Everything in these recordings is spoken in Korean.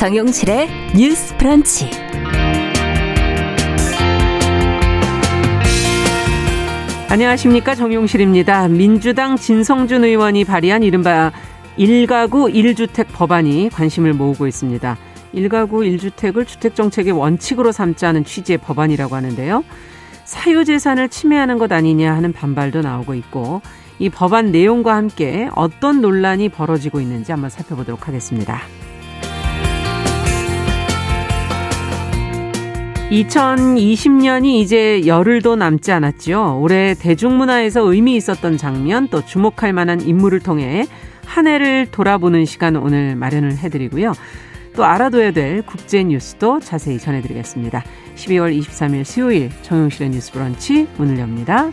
정용실의 뉴스 프런치. 안녕하십니까 정용실입니다. 민주당 진성준 의원이 발의한 이른바 1가구 1주택 법안이 관심을 모으고 있습니다. 1가구 1주택을 주택정책의 원칙으로 삼자는 취지의 법안이라고 하는데요. 사유재산을 침해하는 것 아니냐 하는 반발도 나오고 있고 이 법안 내용과 함께 어떤 논란이 벌어지고 있는지 한번 살펴보도록 하겠습니다. 2020년이 이제 열흘도 남지 않았죠. 올해 대중문화에서 의미 있었던 장면 또 주목할 만한 인물을 통해 한 해를 돌아보는 시간 오늘 마련을 해드리고요. 또 알아둬야 될 국제 뉴스도 자세히 전해드리겠습니다. 12월 23일 수요일 정용실의 뉴스 브런치 문을 엽니다.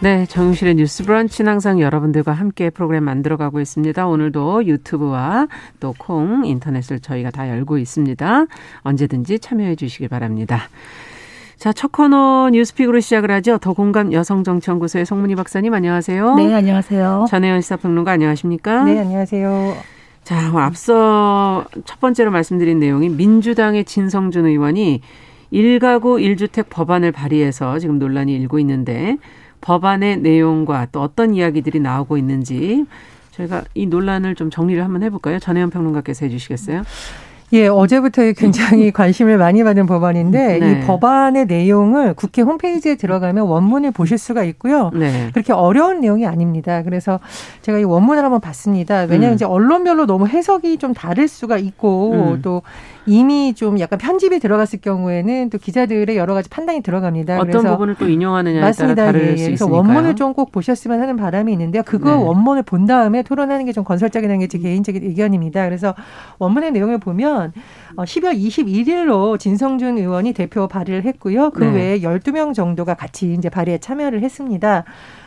네, 정용실의 뉴스 브런치는 항상 여러분들과 함께 프로그램 만들어가고 있습니다. 오늘도 유튜브와 또 콩 인터넷을 저희가 다 열고 있습니다. 언제든지 참여해 주시기 바랍니다. 자, 첫 코너 뉴스픽으로 시작을 하죠. 더 공감 여성정치연구소의 송문희 박사님 안녕하세요. 네, 안녕하세요. 전혜연 시사평론가 안녕하십니까? 네, 안녕하세요. 자, 앞서 첫 번째로 말씀드린 내용이 민주당의 진성준 의원이 1가구 1주택 법안을 발의해서 지금 논란이 일고 있는데 법안의 내용과 또 어떤 이야기들이 나오고 있는지 저희가 이 논란을 좀 정리를 한번 해볼까요? 전혜연 평론가께서 해주시겠어요? 예, 어제부터 굉장히 관심을 많이 받은 법안인데 네. 이 법안의 내용을 국회 홈페이지에 들어가면 원문을 보실 수가 있고요. 네. 그렇게 어려운 내용이 아닙니다. 그래서 제가 이 원문을 한번 봤습니다. 왜냐하면 음. 이제 언론별로 너무 해석이 좀 다를 수가 있고 음. 또 이미 좀 약간 편집이 들어갔을 경우에는 또 기자들의 여러 가지 판단이 들어갑니다. 어떤 부분을 또 인용하느냐에 맞습니다. 따라 다를 예, 예. 수 그래서 원문을 좀 꼭 보셨으면 하는 바람이 있는데요. 그거 네. 원문을 본 다음에 토론하는 게 좀 건설적이라는 게 제 개인적인 의견입니다. 그래서 원문의 내용을 보면 12월 어, 21일로 진성준 의원이 대표 발의를 했고요. 그 네. 외에 12명 정도가 같이 이제 발의에 참여를 했습니다.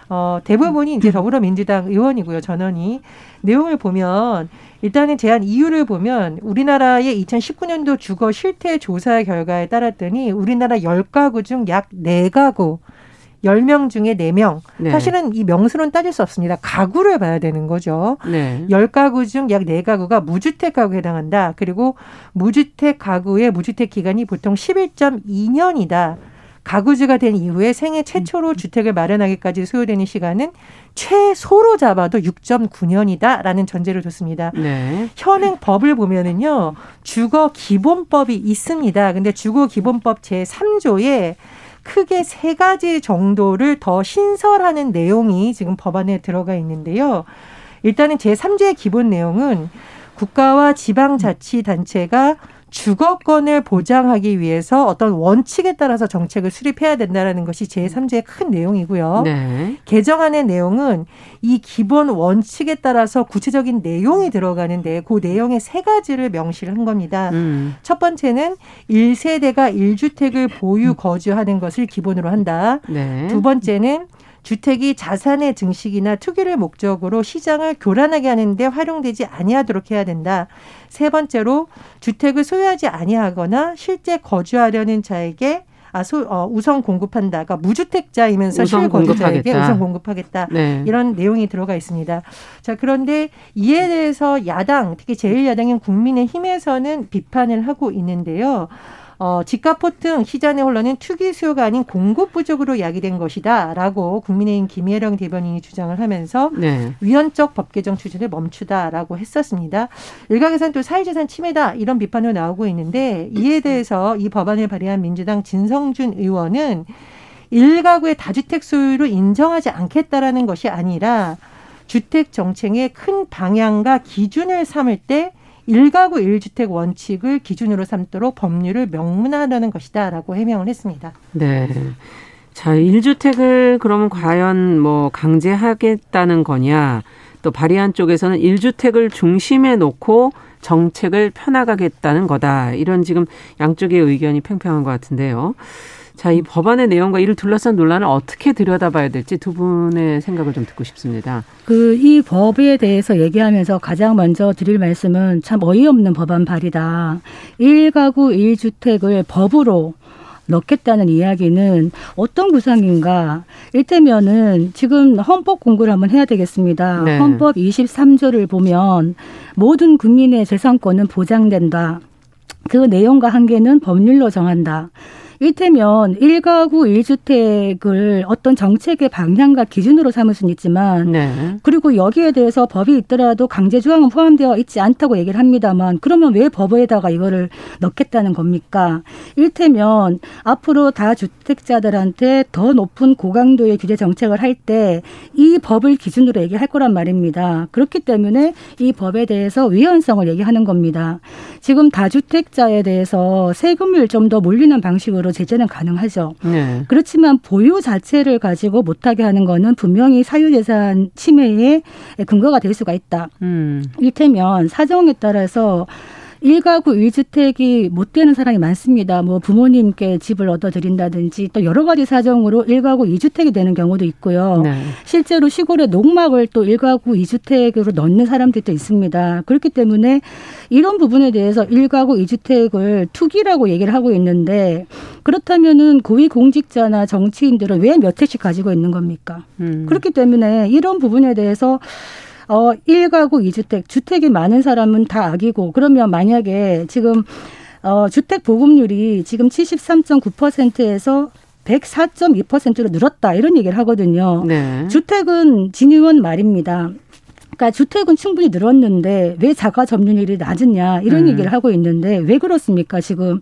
어, 대부분이 이제 더불어민주당 의원이고요, 전원이. 내용을 보면 일단은 제한 이유를 보면 우리나라의 2019년도 주거 실태 조사 결과에 따랐더니 우리나라 10가구 중약 4가구 10명 중에 4명. 네. 사실은 이 명수는 따질 수 없습니다. 가구를 봐야 되는 거죠. 네. 10가구 중약 4가구가 무주택 가구에 해당한다. 그리고 무주택 가구의 무주택 기간이 보통 11.2년이다. 가구주가 된 이후에 생애 최초로 주택을 마련하기까지 소요되는 시간은 최소로 잡아도 6.9년이다라는 전제를 뒀습니다. 네. 현행 법을 보면은요, 주거 기본법이 있습니다. 근데 주거 기본법 제 3조에 크게 세 가지 정도를 더 신설하는 내용이 지금 법안에 들어가 있는데요. 일단은 제 3조의 기본 내용은 국가와 지방자치단체가 주거권을 보장하기 위해서 어떤 원칙에 따라서 정책을 수립해야 된다라는 것이 제3조의 큰 내용이고요. 네. 개정안의 내용은 이 기본 원칙에 따라서 구체적인 내용이 들어가는데 그 내용의 세 가지를 명시를 한 겁니다. 음. 첫 번째는 1세대가 1주택을 보유 거주하는 것을 기본으로 한다. 네. 두 번째는 주택이 자산의 증식이나 투기를 목적으로 시장을 교란하게 하는데 활용되지 아니하도록 해야 된다. 세 번째로 주택을 소유하지 아니하거나 실제 거주하려는 자에게 아, 소, 어, 우선 공급한다. 가 무주택자이면서 실거주자에게 우선 공급하겠다. 네. 이런 내용이 들어가 있습니다. 자, 그런데 이에 대해서 야당, 특히 제1야당인 국민의힘에서는 비판을 하고 있는데요. 어, 집값 폭등 시장에 흘러는 투기 수요가 아닌 공급 부족으로 야기된 것이다라고 국민의힘 김혜령 대변인이 주장을 하면서 네. 위헌적 법 개정 추진을 멈추다라고 했었습니다. 일각에서는 또 사회재산 침해다 이런 비판도 나오고 있는데 이에 대해서 이 법안을 발의한 민주당 진성준 의원은 일가구의 다주택 소유를 인정하지 않겠다라는 것이 아니라 주택 정책의 큰 방향과 기준을 삼을 때 일가구 일주택 원칙을 기준으로 삼도록 법률을 명문화하려는 것이다라고 해명을 했습니다. 네. 자, 일주택을 그러면 과연 뭐 강제하겠다는 거냐? 또 발의한 쪽에서는 일주택을 중심에 놓고 정책을 펴나가겠다는 거다. 이런 지금 양쪽의 의견이 팽팽한 것 같은데요. 자, 이 법안의 내용과 이를 둘러싼 논란을 어떻게 들여다봐야 될지 두 분의 생각을 좀 듣고 싶습니다. 그 이 법에 대해서 얘기하면서 가장 먼저 드릴 말씀은 참 어이없는 법안 발의다. 1가구 1주택을 법으로 넣겠다는 이야기는 어떤 구상인가? 일테면은 지금 헌법 공부를 한번 해야 되겠습니다. 네. 헌법 23조를 보면 모든 국민의 재산권은 보장된다. 그 내용과 한계는 법률로 정한다. 일테면 일가구 일주택을 어떤 정책의 방향과 기준으로 삼을 수는 있지만 네. 그리고 여기에 대해서 법이 있더라도 강제 조항은 포함되어 있지 않다고 얘기를 합니다만 그러면 왜 법에다가 이거를 넣겠다는 겁니까? 일테면 앞으로 다 주택자들한테 더 높은 고강도의 규제 정책을 할 때 이 법을 기준으로 얘기할 거란 말입니다. 그렇기 때문에 이 법에 대해서 위헌성을 얘기하는 겁니다. 지금 다주택자에 대해서 세금을 좀 더 몰리는 방식으로 방식으로 제재는 가능하죠. 네. 그렇지만 보유 자체를 가지고 못하게 하는 거는 분명히 사유재산 침해의 근거가 될 수가 있다. 음. 일테면 사정에 따라서 일가구 일주택이못 되는 사람이 많습니다. 뭐 부모님께 집을 얻어 드린다든지 또 여러 가지 사정으로 일가구 이주택이 되는 경우도 있고요. 네. 실제로 시골에 농막을 또 일가구 이주택으로 넣는 사람들도 있습니다. 그렇기 때문에 이런 부분에 대해서 일가구 이주택을 투기라고 얘기를 하고 있는데 그렇다면은 고위공직자나 정치인들은 왜 몇 채씩 가지고 있는 겁니까? 음. 그렇기 때문에 이런 부분에 대해서 어, 1가구 2주택, 주택이 많은 사람은 다 악이고, 그러면 만약에 지금, 어, 주택 보급률이 지금 73.9%에서 104.2%로 늘었다. 이런 얘기를 하거든요. 네. 주택은 진의원 말입니다. 그러니까 주택은 충분히 늘었는데 왜 자가 점유율이 낮으냐 이런 음. 얘기를 하고 있는데 왜 그렇습니까 지금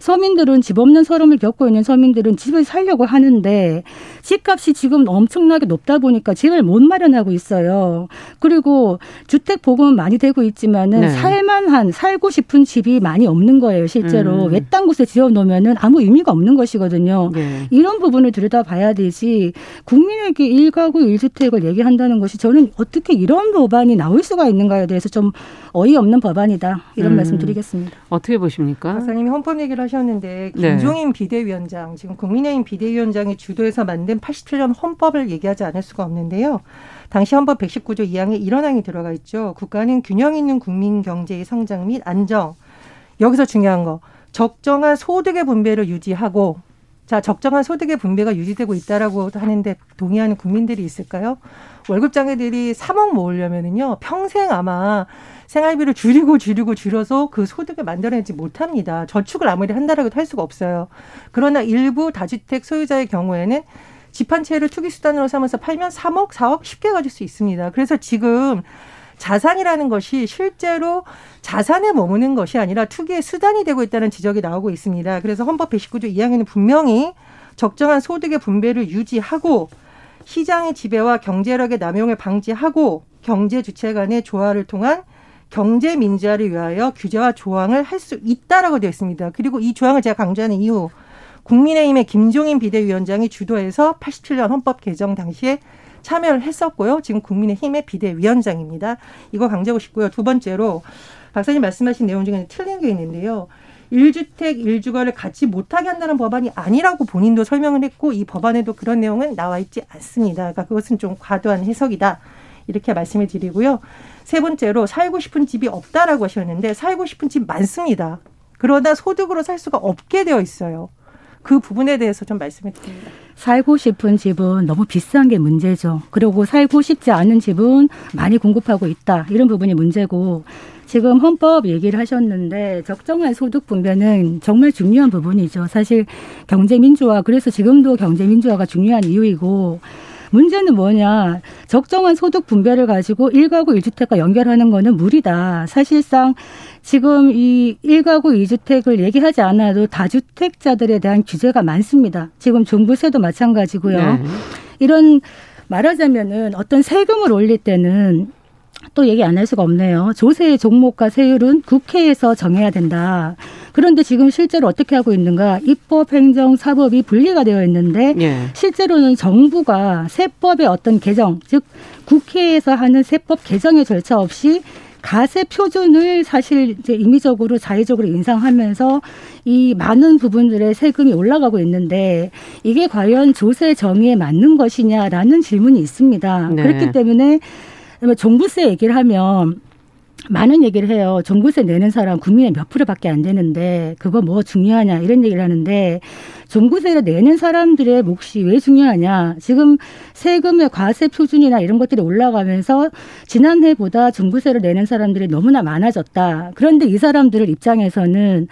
서민들은 집 없는 서름을 겪고 있는 서민들은 집을 살려고 하는데 집값이 지금 엄청나게 높다 보니까 집을 못 마련하고 있어요. 그리고 주택 보급은 많이 되고 있지만은 네. 살만한 살고 싶은 집이 많이 없는 거예요. 실제로 음. 외딴 곳에 지어 놓으면은 아무 의미가 없는 것이거든요. 네. 이런 부분을 들여다봐야 되지 국민에게 일가구 일주택을 얘기한다는 것이 저는 어떻게 이런 법안이 나올 수가 있는가에 대해서 좀 어이없는 법안이다 이런 음. 말씀드리겠습니다. 어떻게 보십니까? 박사님이 헌법 얘기를 하셨는데 네. 김종인 네. 비대위원장 지금 국민의힘 비대위원장이 주도해서 만든 87년 헌법을 얘기하지 않을 수가 없는데요. 당시 헌법 119조 2항에 이런 항이 들어가 있죠. 국가는 균형 있는 국민 경제의 성장 및 안정. 여기서 중요한 거 적정한 소득의 분배를 유지하고 자 적정한 소득의 분배가 유지되고 있다라고 하는데 동의하는 국민들이 있을까요? 월급 장애들이 3억 모으려면은요 평생 아마 생활비를 줄이고 줄이고 줄여서 그 소득을 만들어내지 못합니다. 저축을 아무리 한다라고 할 수가 없어요. 그러나 일부 다주택 소유자의 경우에는 집 한 채를 투기 수단으로 삼아서 팔면 3억, 4억 쉽게 가질 수 있습니다. 그래서 지금 자산이라는 것이 실제로 자산에 머무는 것이 아니라 투기의 수단이 되고 있다는 지적이 나오고 있습니다. 그래서 헌법 119조 2항에는 분명히 적정한 소득의 분배를 유지하고 시장의 지배와 경제력의 남용을 방지하고 경제 주체 간의 조화를 통한 경제 민주화를 위하여 규제와 조항을 할 수 있다라고 되어 있습니다. 그리고 이 조항을 제가 강조하는 이유 국민의힘의 김종인 비대위원장이 주도해서 87년 헌법 개정 당시에 참여를 했었고요. 지금 국민의힘의 비대위원장입니다. 이거 강조하고 싶고요. 두 번째로 박사님 말씀하신 내용 중에 틀린 게 있는데요. 1주택 1주거를 같이 못하게 한다는 법안이 아니라고 본인도 설명을 했고 이 법안에도 그런 내용은 나와 있지 않습니다. 그러니까 그것은 좀 과도한 해석이다. 이렇게 말씀을 드리고요. 세 번째로 살고 싶은 집이 없다라고 하셨는데 살고 싶은 집 많습니다. 그러나 소득으로 살 수가 없게 되어 있어요. 그 부분에 대해서 좀 말씀해 드립니다. 살고 싶은 집은 너무 비싼 게 문제죠. 그리고 살고 싶지 않은 집은 많이 공급하고 있다. 이런 부분이 문제고 지금 헌법 얘기를 하셨는데 적정한 소득 분배는 정말 중요한 부분이죠. 사실 경제 민주화 그래서 지금도 경제 민주화가 중요한 이유이고 문제는 뭐냐. 적정한 소득 분배를 가지고 일가구 일주택과 연결하는 거는 무리다. 사실상 지금 이 일가구 이주택을 얘기하지 않아도 다주택자들에 대한 규제가 많습니다. 지금 종부세도 마찬가지고요. 네. 이런 말하자면은 어떤 세금을 올릴 때는 또 얘기 안 할 수가 없네요. 조세의 종목과 세율은 국회에서 정해야 된다. 그런데 지금 실제로 어떻게 하고 있는가? 입법, 행정, 사법이 분리가 되어 있는데 예. 실제로는 정부가 세법의 어떤 개정, 즉 국회에서 하는 세법 개정의 절차 없이 가세 표준을 사실 이제 임의적으로 자의적으로 인상하면서 이 많은 부분들의 세금이 올라가고 있는데 이게 과연 조세 정의에 맞는 것이냐라는 질문이 있습니다. 네. 그렇기 때문에 종부세 얘기를 하면 많은 얘기를 해요. 종부세 내는 사람 국민의 몇 프로밖에 안 되는데 그거 뭐 중요하냐 이런 얘기를 하는데 종부세를 내는 사람들의 몫이 왜 중요하냐. 지금 세금의 과세 표준이나 이런 것들이 올라가면서 지난해보다 종부세를 내는 사람들이 너무나 많아졌다. 그런데 이 사람들을 입장에서는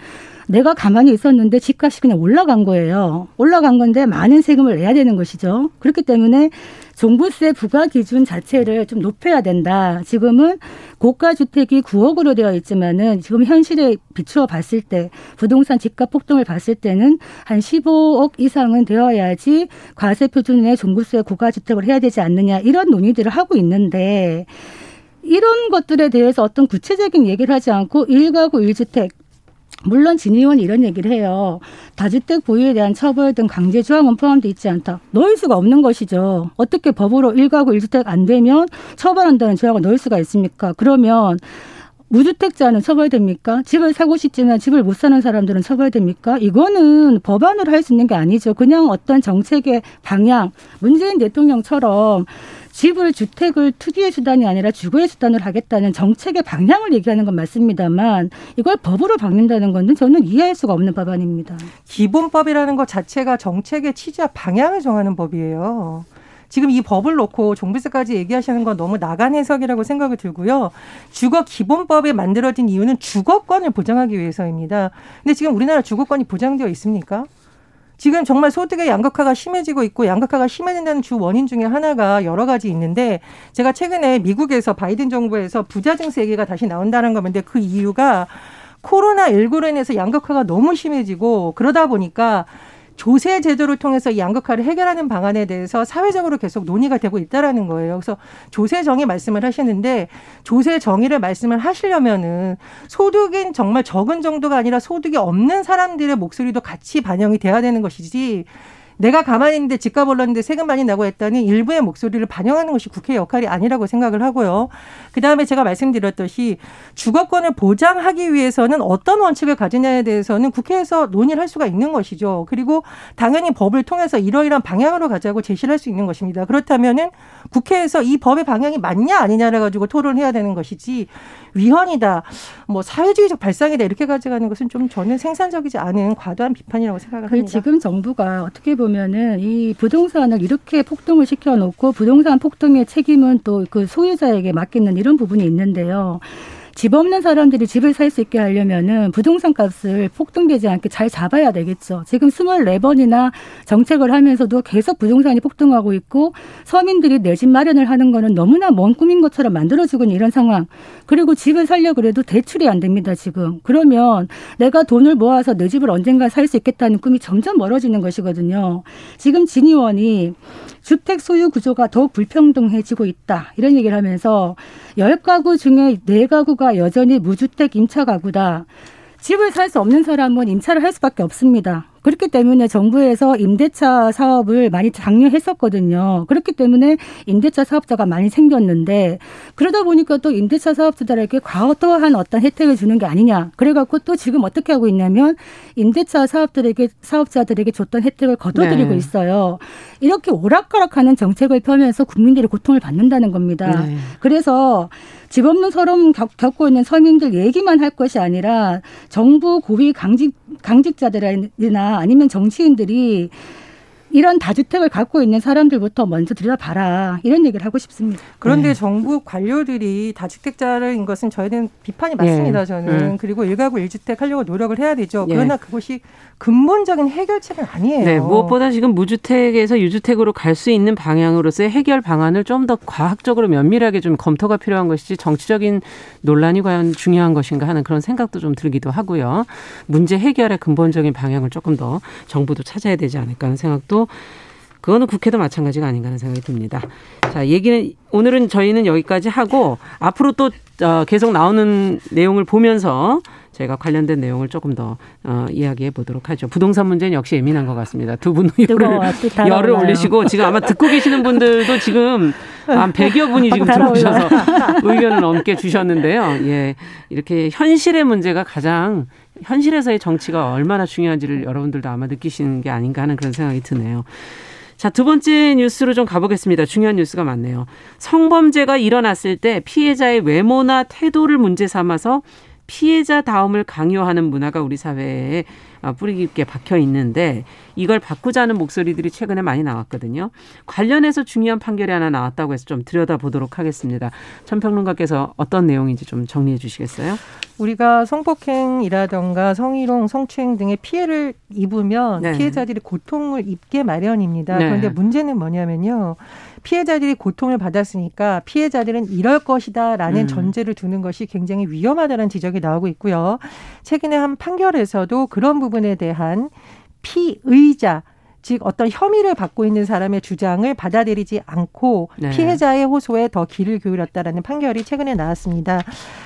내가 가만히 있었는데 집값이 그냥 올라간 거예요. 올라간 건데 많은 세금을 내야 되는 것이죠. 그렇기 때문에 종부세 부과 기준 자체를 좀 높여야 된다. 지금은 고가 주택이 9억으로 되어 있지만은 지금 현실에 비추어 봤을 때 부동산 집값 폭등을 봤을 때는 한 15억 이상은 되어야지 과세 표준의 종부세 고가 주택을 해야 되지 않느냐 이런 논의들을 하고 있는데 이런 것들에 대해서 어떤 구체적인 얘기를 하지 않고 일가구 일주택 물론 진 의원이 이런 얘기를 해요. 다주택 보유에 대한 처벌 등 강제 조항은 포함되어 있지 않다. 넣을 수가 없는 것이죠. 어떻게 법으로 일가구 일주택 안 되면 처벌한다는 조항을 넣을 수가 있습니까? 그러면 무주택자는 처벌됩니까? 집을 사고 싶지만 집을 못 사는 사람들은 처벌됩니까? 이거는 법안으로 할 수 있는 게 아니죠. 그냥 어떤 정책의 방향, 문재인 대통령처럼 집을 주택을 투기의 수단이 아니라 주거의 수단으로 하겠다는 정책의 방향을 얘기하는 건 맞습니다만 이걸 법으로 바뀐다는 건 저는 이해할 수가 없는 법안입니다. 기본법이라는 것 자체가 정책의 취지와 방향을 정하는 법이에요. 지금 이 법을 놓고 종부세까지 얘기하시는 건 너무 나간 해석이라고 생각이 들고요. 주거 기본법에 만들어진 이유는 주거권을 보장하기 위해서입니다. 근데 지금 우리나라 주거권이 보장되어 있습니까? 지금 정말 소득의 양극화가 심해지고 있고 양극화가 심해진다는 주 원인 중에 하나가 여러 가지 있는데 제가 최근에 미국에서 바이든 정부에서 부자 증세 얘기가 다시 나온다는 건데 그 이유가 코로나 19로 인해서 양극화가 너무 심해지고 그러다 보니까 조세 제도를 통해서 이 양극화를 해결하는 방안에 대해서 사회적으로 계속 논의가 되고 있다라는 거예요. 그래서 조세 정의 말씀을 하시는데 조세 정의를 말씀을 하시려면은 소득인 정말 적은 정도가 아니라 소득이 없는 사람들의 목소리도 같이 반영이 돼야 되는 것이지 내가 가만히 있는데 집값 올랐는데 세금 많이 나고 했다니 일부의 목소리를 반영하는 것이 국회 역할이 아니라고 생각을 하고요. 그다음에 제가 말씀드렸듯이 주거권을 보장하기 위해서는 어떤 원칙을 가지냐에 대해서는 국회에서 논의를 할 수가 있는 것이죠. 그리고 당연히 법을 통해서 이러이러한 방향으로 가자고 제시를 할 수 있는 것입니다. 그렇다면은 국회에서 이 법의 방향이 맞냐 아니냐를 가지고 토론해야 되는 것이지 위헌이다, 뭐 사회주의적 발상이다 이렇게 가져가는 것은 좀 저는 생산적이지 않은 과도한 비판이라고 생각을 합니다. 지금 정부가 어떻게 보면은 이 부동산을 이렇게 폭등을 시켜놓고 부동산 폭등의 책임은 또 그 소유자에게 맡기는 이런 부분이 있는데요. 집 없는 사람들이 집을 살 수 있게 하려면은 부동산 값을 폭등되지 않게 잘 잡아야 되겠죠. 지금 스물네 번이나 정책을 하면서도 계속 부동산이 폭등하고 있고 서민들이 내 집 마련을 하는 거는 너무나 먼 꿈인 것처럼 만들어지고 있는 이런 상황. 그리고 집을 살려 그래도 대출이 안 됩니다, 지금. 그러면 내가 돈을 모아서 내 집을 언젠가 살 수 있겠다는 꿈이 점점 멀어지는 것이거든요. 지금 진 의원이 주택 소유 구조가 더욱 불평등해지고 있다. 이런 얘기를 하면서 열 가구 중에 네 가구가 여전히 무주택 임차 가구다. 집을 살 수 없는 사람은 임차를 할 수밖에 없습니다. 그렇기 때문에 정부에서 임대차 사업을 많이 장려했었거든요. 그렇기 때문에 임대차 사업자가 많이 생겼는데 그러다 보니까 또 임대차 사업자들에게 과도한 어떤 혜택을 주는 게 아니냐. 그래갖고 또 지금 어떻게 하고 있냐면 임대차 사업들에게 사업자들에게 줬던 혜택을 거둬들이고 네. 있어요. 이렇게 오락가락하는 정책을 펴면서 국민들이 고통을 받는다는 겁니다. 네. 그래서 집 없는 서름 겪고 있는 서민들 얘기만 할 것이 아니라 정부 고위 강직 강직자들이나 아니면 정치인들이 이런 다주택을 갖고 있는 사람들부터 먼저 들여다봐라 이런 얘기를 하고 싶습니다. 그런데 네. 정부 관료들이 다주택자인 것은 저희는 비판이 맞습니다. 네. 저는 네. 그리고 일가구 일주택 하려고 노력을 해야 되죠. 네. 그러나 그것이 근본적인 해결책은 아니에요. 네, 무엇보다 지금 무주택에서 유주택으로 갈 수 있는 방향으로서의 해결 방안을 좀 더 과학적으로 면밀하게 좀 검토가 필요한 것이지 정치적인 논란이 과연 중요한 것인가 하는 그런 생각도 좀 들기도 하고요. 문제 해결의 근본적인 방향을 조금 더 정부도 찾아야 되지 않을까 하는 생각도 그거는 국회도 마찬가지가 아닌가 하는 생각이 듭니다. 자, 얘기는 오늘은 저희는 여기까지 하고 앞으로 또 어, 계속 나오는 내용을 보면서 저희가 관련된 내용을 조금 더 어, 이야기해 보도록 하죠. 부동산 문제는 역시 예민한 것 같습니다. 두 분은 열을, 열을 올리시고 지금 아마 듣고 계시는 분들도 지금 한 100여 분이 지금 들어오셔서 의견을 넘게 주셨는데요. 예. 이렇게 현실의 문제가 가장 현실에서의 정치가 얼마나 중요한지를 여러분들도 아마 느끼시는 게 아닌가 하는 그런 생각이 드네요. 자, 두 번째 뉴스로 좀 가보겠습니다. 중요한 뉴스가 많네요. 성범죄가 일어났을 때 피해자의 외모나 태도를 문제 삼아서 피해자 다움을 강요하는 문화가 우리 사회에 어, 뿌리 깊게 박혀 있는데 이걸 바꾸자는 목소리들이 최근에 많이 나왔거든요. 관련해서 중요한 판결이 하나 나왔다고 해서 좀 들여다보도록 하겠습니다. 천평론가께서 어떤 내용인지 좀 정리해 주시겠어요? 우리가 성폭행이라던가 성희롱, 성추행 등의 피해를 입으면 네. 피해자들이 고통을 입게 마련입니다. 네. 그런데 문제는 뭐냐면요. 피해자들이 고통을 받았으니까 피해자들은 이럴 것이다라는 음. 전제를 두는 것이 굉장히 위험하다는 지적이 나오고 있고요. 최근에 한 판결에서도 그런 부분에 대한 피의자 즉 어떤 혐의를 받고 있는 사람의 주장을 받아들이지 않고 네. 피해자의 호소에 더 귀를 기울였다라는 판결이 최근에 나왔습니다.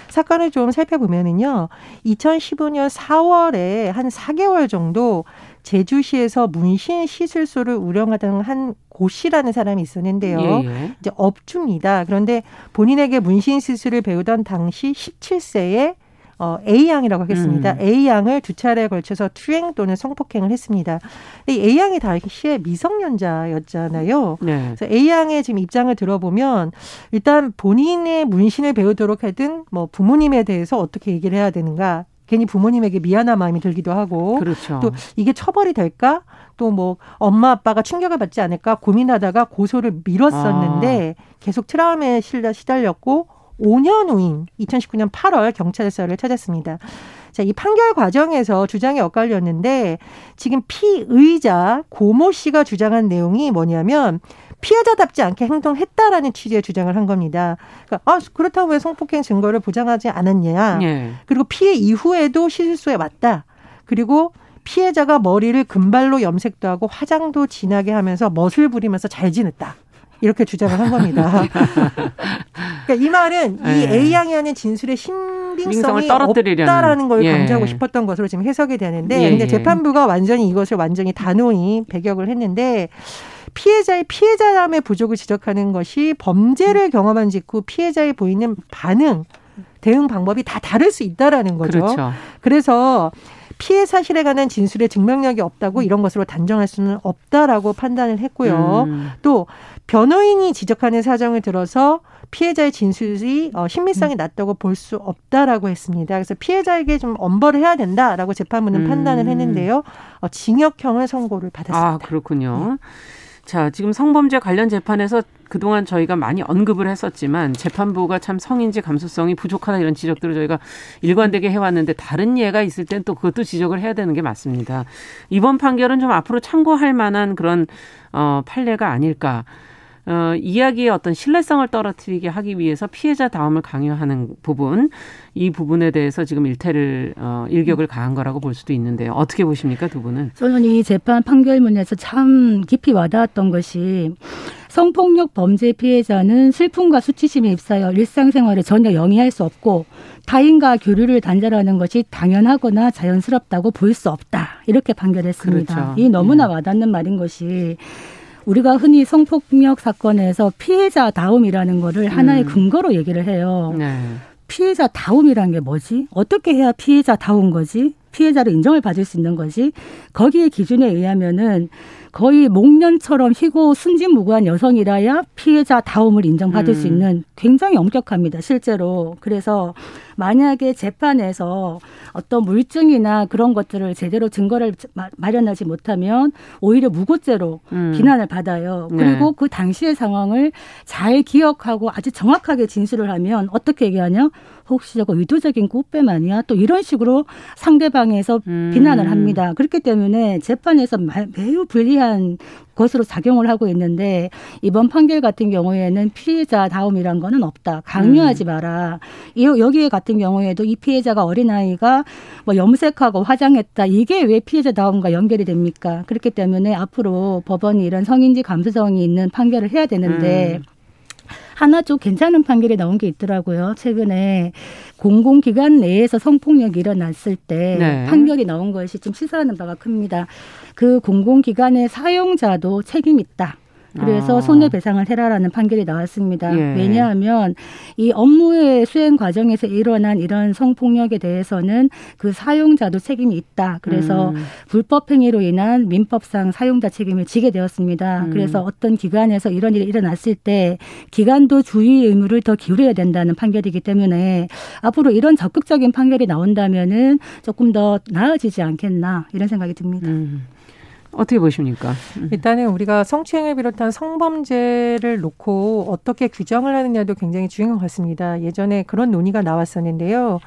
사건을 좀 살펴보면은요. 2015년 4월에 한 4개월 정도 제주시에서 문신 시술소를 운영하던 한 고씨라는 사람이 있었는데요. 예, 예. 이제 업주입니다. 그런데 본인에게 문신 시술을 배우던 당시 17세의 어, A양이라고 하겠습니다. 음. A양을 두 차례에 걸쳐서 투행 또는 성폭행을 했습니다. 이 A양이 당시에 미성년자였잖아요. 네. 그래서 A양의 지금 입장을 들어보면 일단 본인의 문신을 배우도록 하든 뭐 부모님에 대해서 어떻게 얘기를 해야 되는가 괜히 부모님에게 미안한 마음이 들기도 하고 그렇죠. 또 이게 처벌이 될까 또 뭐 엄마 아빠가 충격을 받지 않을까 고민하다가 고소를 미뤘었는데 아. 계속 트라우마에 시달렸고 5년 후인 2019년 8월 경찰 서를 찾았습니다. 자, 이 판결 과정에서 주장이 엇갈렸는데 지금 피의자 고모 씨가 주장한 내용이 뭐냐면 피해자답지 않게 행동했다라는 취지의 주장을 한 겁니다. 그러니까 아, 그렇다고 왜 성폭행 증거를 보장하지 않았냐. 예. 그리고 피해 이후에도 시술소에 왔다. 그리고 피해자가 머리를 금발로 염색도 하고 화장도 진하게 하면서 멋을 부리면서 잘 지냈다. 이렇게 주장을 한 겁니다. 그러니까 이 말은 이 네. A 양이 하는 진술의 신빙성이 없다라는 걸 예. 강조하고 싶었던 것으로 지금 해석이 되는데, 예. 근데 예. 재판부가 완전히 이것을 완전히 단호히 배격을 했는데. 피해자의 피해자함의 부족을 지적하는 것이 범죄를 경험한 직후 피해자의 보이는 반응, 대응 방법이 다 다를 수 있다라는 거죠. 그렇죠. 그래서 피해 사실에 관한 진술의 증명력이 없다고 이런 것으로 단정할 수는 없다라고 판단을 했고요. 음. 또 변호인이 지적하는 사정을 들어서 피해자의 진술이 어, 신빙성이 음. 낮다고 볼 수 없다라고 했습니다. 그래서 피해자에게 좀 엄벌을 해야 된다라고 재판부는 음. 판단을 했는데요. 어, 징역형을 선고를 받았습니다. 아 그렇군요. 네. 자, 지금 성범죄 관련 재판에서 그동안 저희가 많이 언급을 했었지만 재판부가 참 성인지 감수성이 부족하다 이런 지적들을 저희가 일관되게 해왔는데 다른 예가 있을 땐 또 그것도 지적을 해야 되는 게 맞습니다. 이번 판결은 좀 앞으로 참고할 만한 그런 어, 판례가 아닐까. 어, 이야기의 어떤 신뢰성을 떨어뜨리게 하기 위해서 피해자 다음을 강요하는 부분 이 부분에 대해서 지금 일태를 어, 일격을 가한 거라고 볼 수도 있는데요. 어떻게 보십니까 두 분은? 저는 이 재판 판결문에서 참 깊이 와닿았던 것이 성폭력 범죄 피해자는 슬픔과 수치심에 휩싸여 일상생활에 전혀 영위할 수 없고 타인과 교류를 단절하는 것이 당연하거나 자연스럽다고 볼 수 없다. 이렇게 판결했습니다. 그렇죠. 이 너무나 예. 와닿는 말인 것이 우리가 흔히 성폭력 사건에서 피해자다움이라는 거를 하나의 음. 근거로 얘기를 해요. 네. 피해자다움이란 게 뭐지? 어떻게 해야 피해자다운 거지? 피해자를 인정을 받을 수 있는 거지? 거기에 기준에 의하면은 거의 목련처럼 희고 순진무구한 여성이라야 피해자 다움을 인정받을 음. 수 있는 굉장히 엄격합니다, 실제로. 그래서 만약에 재판에서 어떤 물증이나 그런 것들을 제대로 증거를 마련하지 못하면 오히려 무고죄로 음. 비난을 받아요. 네. 그리고 네. 그 당시의 상황을 잘 기억하고 아주 정확하게 진술을 하면 어떻게 얘기하냐? 혹시 저거 의도적인 꽃뱀 아니야? 또 이런 식으로 상대방에서 음. 비난을 합니다. 그렇기 때문에 재판에서 매우 불리한 것으로 작용을 하고 있는데 이번 판결 같은 경우에는 피해자 다움이란 거는 없다. 강요하지 음. 마라. 여기에 같은 경우에도 이 피해자가 어린아이가 뭐 염색하고 화장했다. 이게 왜 피해자 다움과 연결이 됩니까? 그렇기 때문에 앞으로 법원이 이런 성인지 감수성이 있는 판결을 해야 되는데 음. 하나 좀 괜찮은 판결이 나온 게 있더라고요. 최근에 공공기관 내에서 성폭력이 일어났을 때 네. 판결이 나온 것이 좀 시사하는 바가 큽니다. 그 공공기관의 사용자도 책임 있다. 그래서 아. 손해배상을 해라라는 판결이 나왔습니다. 예. 왜냐하면 이 업무의 수행 과정에서 일어난 이런 성폭력에 대해서는 그 사용자도 책임이 있다. 그래서 음. 불법 행위로 인한 민법상 사용자 책임을 지게 되었습니다. 음. 그래서 어떤 기관에서 이런 일이 일어났을 때 기관도 주의 의무를 더 기울여야 된다는 판결이기 때문에 앞으로 이런 적극적인 판결이 나온다면은 조금 더 나아지지 않겠나 이런 생각이 듭니다. 음. 어떻게 보십니까? 음. 일단은 우리가 성추행을 비롯한 성범죄를 놓고 어떻게 규정을 하느냐도 굉장히 중요한 것 같습니다. 예전에 그런 논의가 나왔었는데요.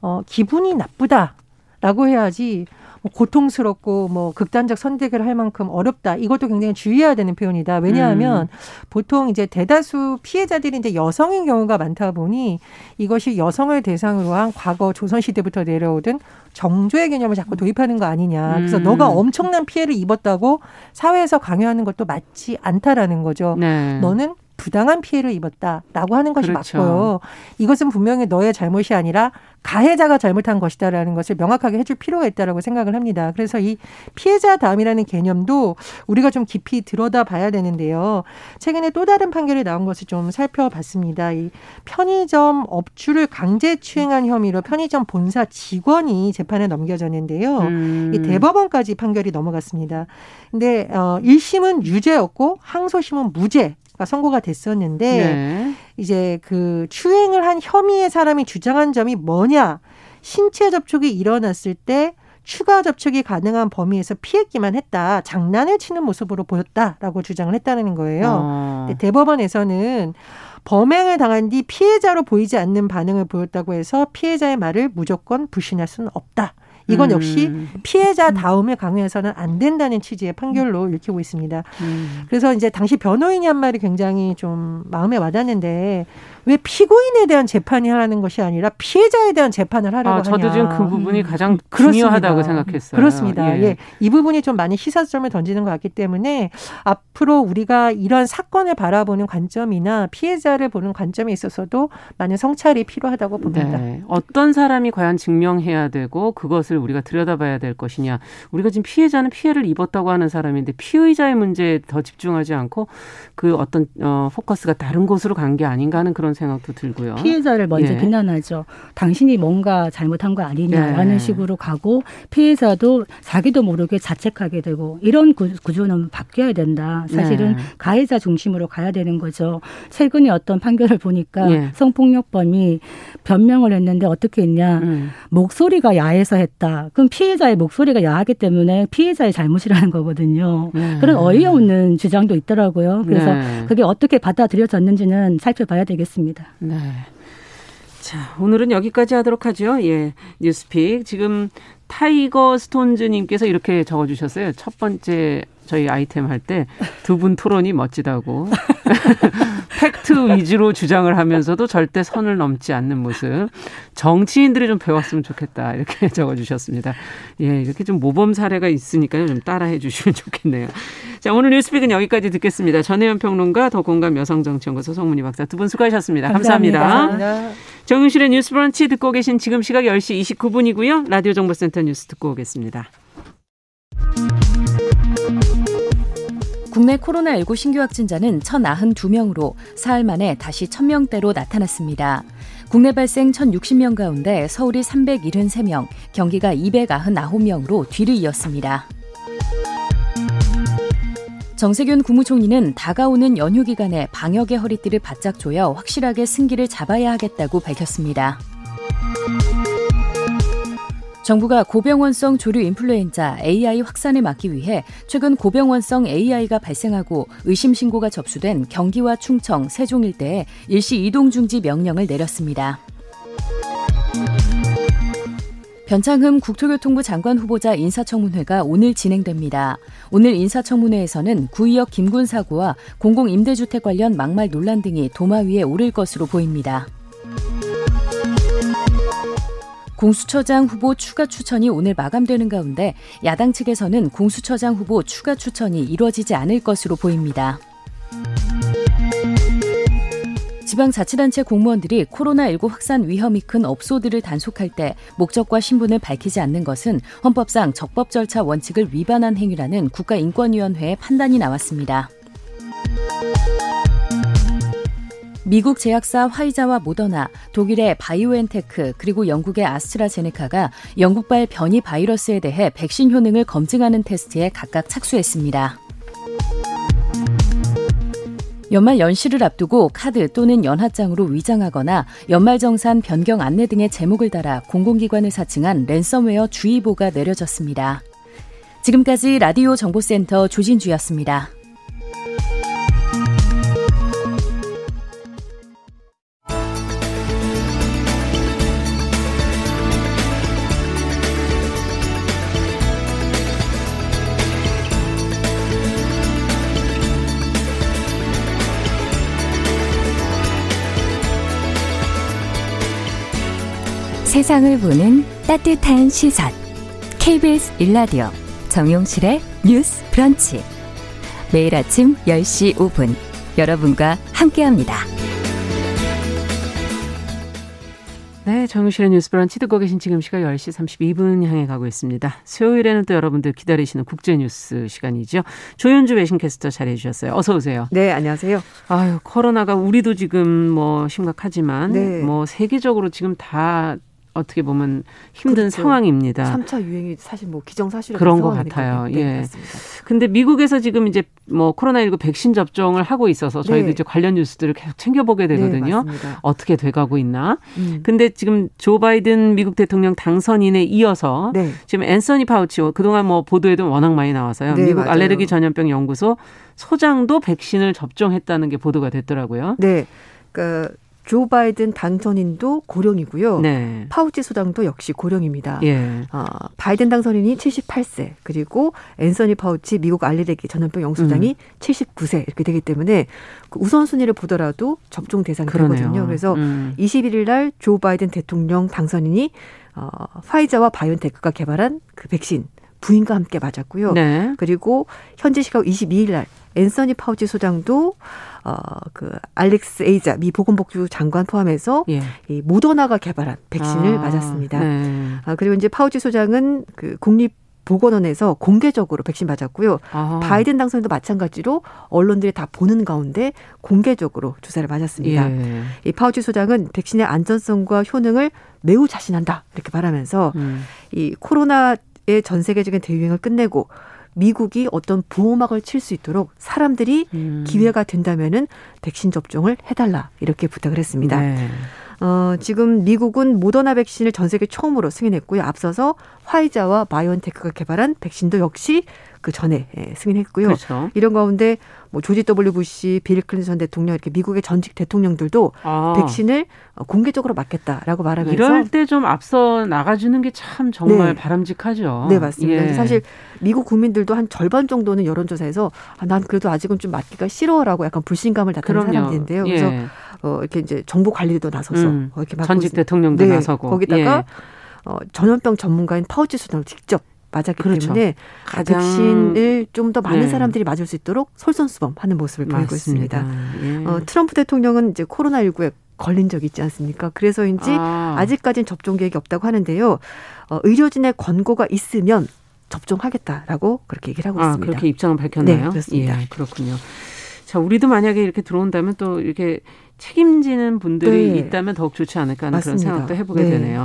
어, 기분이 나쁘다라고 해야지 뭐 고통스럽고 뭐 극단적 선택을 할 만큼 어렵다. 이것도 굉장히 주의해야 되는 표현이다. 왜냐하면 음. 보통 이제 대다수 피해자들이 이제 여성인 경우가 많다 보니 이것이 여성을 대상으로 한 과거 조선 시대부터 내려오던 정조의 개념을 자꾸 도입하는 거 아니냐. 그래서 음. 너가 엄청난 피해를 입었다고 사회에서 강요하는 것도 맞지 않다라는 거죠. 네. 너는 부당한 피해를 입었다라고 하는 것이 그렇죠. 맞고요. 이것은 분명히 너의 잘못이 아니라 가해자가 잘못한 것이다라는 것을 명확하게 해줄 필요가 있다라고 생각을 합니다. 그래서 이 피해자 다음이라는 개념도 우리가 좀 깊이 들여다 봐야 되는데요. 최근에 또 다른 판결이 나온 것을 좀 살펴봤습니다. 이 편의점 업주를 강제 추행한 혐의로 편의점 본사 직원이 재판에 넘겨졌는데요. 음. 이 대법원까지 판결이 넘어갔습니다. 근데 어 1심은 유죄였고 항소심은 무죄 가 선고가 됐었는데 네. 이제 그 추행을 한 혐의의 사람이 주장한 점이 뭐냐? 신체 접촉이 일어났을 때 추가 접촉이 가능한 범위에서 피했기만 했다. 장난을 치는 모습으로 보였다라고 주장을 했다는 거예요. 어. 대법원에서는 범행을 당한 뒤 피해자로 보이지 않는 반응을 보였다고 해서 피해자의 말을 무조건 부신할 수는 없다. 이건 역시 음. 피해자 다음을 강요해서는 안 된다는 취지의 판결로 읽히고 있습니다. 음. 그래서 이제 당시 변호인이 한 말이 굉장히 좀 마음에 와닿는데 왜 피고인에 대한 재판이 하라는 것이 아니라 피해자에 대한 재판을 하려고 아, 저도 하냐. 지금 그 부분이 가장 음. 중요하다고 생각했어요. 그렇습니다. 예. 예. 이 부분이 좀 많이 시사점을 던지는 것 같기 때문에 앞으로 우리가 이런 사건을 바라보는 관점이나 피해자를 보는 관점에 있어서도 많은 성찰이 필요하다고 봅니다. 네. 어떤 사람이 과연 증명해야 되고 그것을 우리가 들여다봐야 될 것이냐. 우리가 지금 피해자는 피해를 입었다고 하는 사람인데 피의자의 문제에 더 집중하지 않고 그 어떤 어, 포커스가 다른 곳으로 간 게 아닌가 하는 그런 생각도 들고요. 피해자를 먼저 예. 비난하죠. 당신이 뭔가 잘못한 거 아니냐라는 예. 식으로 가고 피해자도 자기도 모르게 자책하게 되고 이런 구 조는 바뀌어야 된다. 사실은 네. 가해자 중심으로 가야 되는 거죠. 최근에 어떤 판결을 보니까 예. 성폭력범이 변명을 했는데 어떻게 했냐. 음. 목소리가 야해서 했다. 그럼 피해자의 목소리가 야하기 때문에 피해자의 잘못이라는 거거든요. 네. 그런 어이없는 주장도 있더라고요. 그래서 네. 그게 어떻게 받아들여졌는지는 살펴봐야 되겠습니다. 네. 자, 오늘은 여기까지 하도록 하죠. 예. 뉴스픽. 지금 타이거 스톤즈님께서 이렇게 적어주셨어요. 첫 번째 저희 아이템 할 때 두 분 토론이 멋지다고. 팩트 위주로 주장을 하면서도 절대 선을 넘지 않는 모습. 정치인들이 좀 배웠으면 좋겠다. 이렇게 적어주셨습니다. 예, 이렇게 좀 모범 사례가 있으니까요. 좀 따라해 주시면 좋겠네요. 자, 오늘 뉴스픽은 여기까지 듣겠습니다. 전예현 평론가, 더공감 여성정치연구소 송문희 박사 두 분 수고하셨습니다. 감사합니다. 감사합니다. 정윤실의 뉴스 브런치 듣고 계신 지금 시각 10시 29분이고요. 라디오 정보센터 뉴스 듣고 오겠습니다. 국내 코로나19 신규 확진자는 1,092명으로 사흘 만에 다시 1,000명대로 나타났습니다. 국내 발생 1,060명 가운데 서울이 373명, 경기가 299명으로 뒤를 이었습니다. 정세균 국무총리는 다가오는 연휴 기간에 방역의 허리띠를 바짝 조여 확실하게 승기를 잡아야 하겠다고 밝혔습니다. 정부가 고병원성 조류 인플루엔자 AI 확산을 막기 위해 최근 고병원성 AI가 발생하고 의심 신고가 접수된 경기와 충청, 세종 일대에 일시 이동 중지 명령을 내렸습니다. 변창흠 국토교통부 장관 후보자 인사청문회가 오늘 진행됩니다. 오늘 인사청문회에서는 구의역 김군 사고와 공공임대주택 관련 막말 논란 등이 도마 위에 오를 것으로 보입니다. 공수처장 후보 추가 추천이 오늘 마감되는 가운데 야당 측에서는 공수처장 후보 추가 추천이 이루어지지 않을 것으로 보입니다. 지방자치단체 공무원들이 코로나19 확산 위험이 큰 업소들을 단속할 때 목적과 신분을 밝히지 않는 것은 헌법상 적법 절차 원칙을 위반한 행위라는 국가인권위원회의 판단이 나왔습니다. 미국 제약사 화이자와 모더나, 독일의 바이오엔테크, 그리고 영국의 아스트라제네카가 영국발 변이 바이러스에 대해 백신 효능을 검증하는 테스트에 각각 착수했습니다. 연말 연시를 앞두고 카드 또는 연하장으로 위장하거나 연말정산 변경 안내 등의 제목을 달아 공공기관을 사칭한 랜섬웨어 주의보가 내려졌습니다. 지금까지 라디오 정보센터 조진주였습니다. 세상을 보는 따뜻한 시선. KBS 일라디오 정용실의 뉴스 브런치. 매일 아침 10시 5분 여러분과 함께합니다. 네, 정용실의 뉴스 브런치 듣고 계신 지금 시각 10시 32분 향해 가고 있습니다. 수요일에는 또 여러분들 기다리시는 국제 뉴스 시간이죠. 조현주 외신캐스터 잘해 주셨어요. 어서 오세요. 네, 안녕하세요. 아유, 코로나가 우리도 지금 뭐 심각하지만 네. 뭐 세계적으로 지금 다 어떻게 보면 힘든 그렇죠. 상황입니다. 3차 유행이 사실 뭐 기정사실의 그런 것 같아요. 네, 예. 근데 미국에서 지금 이제 뭐 코로나19 백신 접종을 하고 있어서 저희도 네. 이제 관련 뉴스들을 계속 챙겨보게 네, 되거든요. 네, 어떻게 돼가고 있나. 음. 근데 지금 조 바이든 미국 대통령 당선인에 이어서 네. 지금 앤서니 파우치 그동안 뭐 보도에도 워낙 많이 나와서요. 네, 미국 맞아요. 알레르기 전염병 연구소 소장도 백신을 접종했다는 게 보도가 됐더라고요. 네. 그 조 바이든 당선인도 고령이고요. 네. 파우치 소장도 역시 고령입니다. 예. 어, 바이든 당선인이 78세 그리고 앤서니 파우치 미국 알레르기 전염병 연구소장이 음. 79세 이렇게 되기 때문에 그 우선순위를 보더라도 접종 대상이 그러네요. 되거든요. 그래서 음. 21일 날 조 바이든 대통령 당선인이 어, 파이자와 바이온테크가 개발한 그 백신 부인과 함께 맞았고요. 네. 그리고 현지 시각 22일 날 앤서니 파우치 소장도 어 그 알렉스 에이자 미 보건복지부 장관 포함해서 예. 이 모더나가 개발한 백신을 아, 맞았습니다. 네. 아 그리고 이제 파우치 소장은 그 국립 보건원에서 공개적으로 백신 맞았고요. 아. 바이든 당선인도 마찬가지로 언론들이 다 보는 가운데 공개적으로 주사를 맞았습니다. 예. 이 파우치 소장은 백신의 안전성과 효능을 매우 자신한다 이렇게 말하면서 음. 이 코로나의 전 세계적인 대유행을 끝내고 미국이 어떤 보호막을 칠 수 있도록 사람들이 음. 기회가 된다면은 백신 접종을 해달라 이렇게 부탁을 했습니다. 네. 어, 지금 미국은 모더나 백신을 전 세계 처음으로 승인했고요. 앞서서 화이자와 바이온테크가 개발한 백신도 역시 그 전에 예, 승인했고요. 그렇죠. 이런 가운데 뭐 조지 W 부시, 빌 클린턴 대통령 이렇게 미국의 전직 대통령들도 아. 백신을 공개적으로 맞겠다라고 말하면서 이럴 때 좀 앞서 나가주는 게 참 정말 네. 바람직하죠. 네 맞습니다. 예. 사실 미국 국민들도 한 절반 정도는 여론조사에서 아, 난 그래도 아직은 좀 맞기가 싫어라고 약간 불신감을 나타낸 사람들인데요. 그래서 예. 어, 이렇게 이제 정보 관리도 나서서 음. 어, 이렇게 전직 대통령도 네. 나서고 거기다가 예. 어, 전염병 전문가인 파우치 수장을 직접 맞았기 그렇죠. 때문에 백신을 좀 더 많은 네. 사람들이 맞을 수 있도록 솔선수범하는 모습을 맞습니다. 보이고 있습니다. 예. 어, 트럼프 대통령은 이제 코로나 19에 걸린 적이 있지 않습니까? 그래서인지 아. 직까지는 접종 계획이 없다고 하는데요. 어, 의료진의 권고가 있으면 접종하겠다라고 그렇게 얘기를 하고 아, 있습니다. 그렇게 입장을 밝혔나요? 네, 그렇습니다. 예, 그렇군요. 자, 우리도 만약에 이렇게 들어온다면 또 이렇게 책임지는 분들이 네. 있다면 더욱 좋지 않을까 하는 맞습니다. 그런 생각도 해보게 네. 되네요.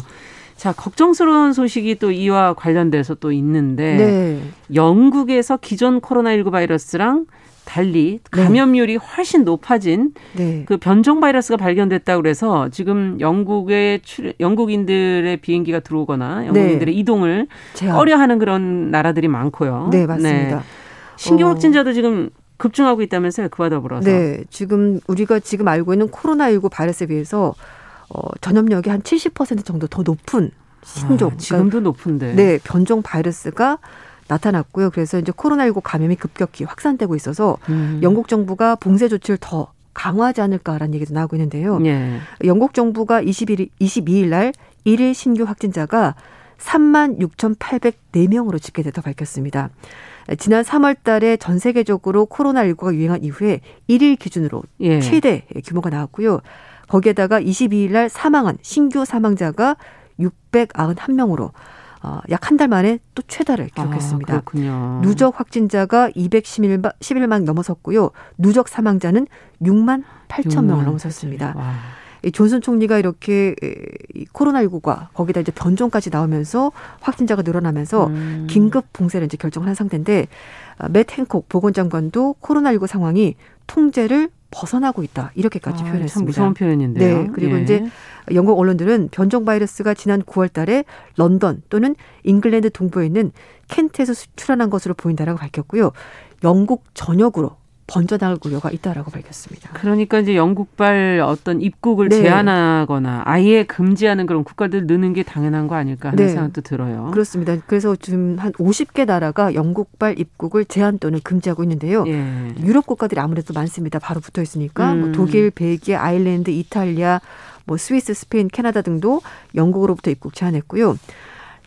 자, 걱정스러운 소식이 또 이와 관련돼서 또 있는데 네. 영국에서 기존 코로나19 바이러스랑 달리 네. 감염률이 훨씬 높아진 네. 그 변종 바이러스가 발견됐다고 그래서 지금 영국의 출, 영국인들의 비행기가 들어오거나 영국인들의 네. 이동을 제한. 꺼려하는 그런 나라들이 많고요. 네, 맞습니다. 네. 신규 어. 확진자도 어. 지금 급증하고 있다면서요. 그와 더불어서. 네, 지금 우리가 지금 알고 있는 코로나19 바이러스에 비해서 어, 전염력이 한 70% 정도 더 높은 신종 아, 지금도 그러니까, 높은데 네 변종 바이러스가 나타났고요. 그래서 이제 코로나19 감염이 급격히 확산되고 있어서 음. 영국 정부가 봉쇄 조치를 더 강화하지 않을까라는 얘기도 나오고 있는데요. 예. 영국 정부가 21일, 22일 날 1일 신규 확진자가 3만 6,804명으로 집계됐다고 밝혔습니다. 지난 3월 달에 전 세계적으로 코로나19가 유행한 이후에 1일 기준으로 예. 최대 규모가 나왔고요. 거기에다가 22일 날 사망한 신규 사망자가 691명으로 어, 약한 달 만에 또 최다를 아, 기록했습니다. 아, 누적 확진자가 211만 11만 넘어섰고요. 누적 사망자는 6만 8천 명을 넘어섰습니다. 와. 이 존슨 총리가 이렇게 코로나19가 거기다 이제 변종까지 나오면서 확진자가 늘어나면서 음. 긴급 봉쇄를 이제 결정을 한 상태인데 맷 아, 행콕 보건장관도 코로나19 상황이 통제를 벗어나고 있다 이렇게까지 아, 표현했습니다. 참 무서운 표현인데요. 네, 그리고 예. 이제 영국 언론들은 변종 바이러스가 지난 9월달에 런던 또는 잉글랜드 동부에 있는 켄트에서 출현한 것으로 보인다라고 밝혔고요. 영국 전역으로 번져나갈 우려가 있다라고 밝혔습니다. 그러니까 이제 영국발 어떤 입국을 네. 제한하거나 아예 금지하는 그런 국가들 느는 게 당연한 거 아닐까 하는 네. 생각도 들어요. 그렇습니다. 그래서 지금 한 50개 나라가 영국발 입국을 제한 또는 금지하고 있는데요. 예. 유럽 국가들이 아무래도 많습니다. 바로 붙어 있으니까 뭐 음. 뭐 독일, 벨기에, 아일랜드, 이탈리아, 뭐 스위스, 스페인, 캐나다 등도 영국으로부터 입국 제한했고요.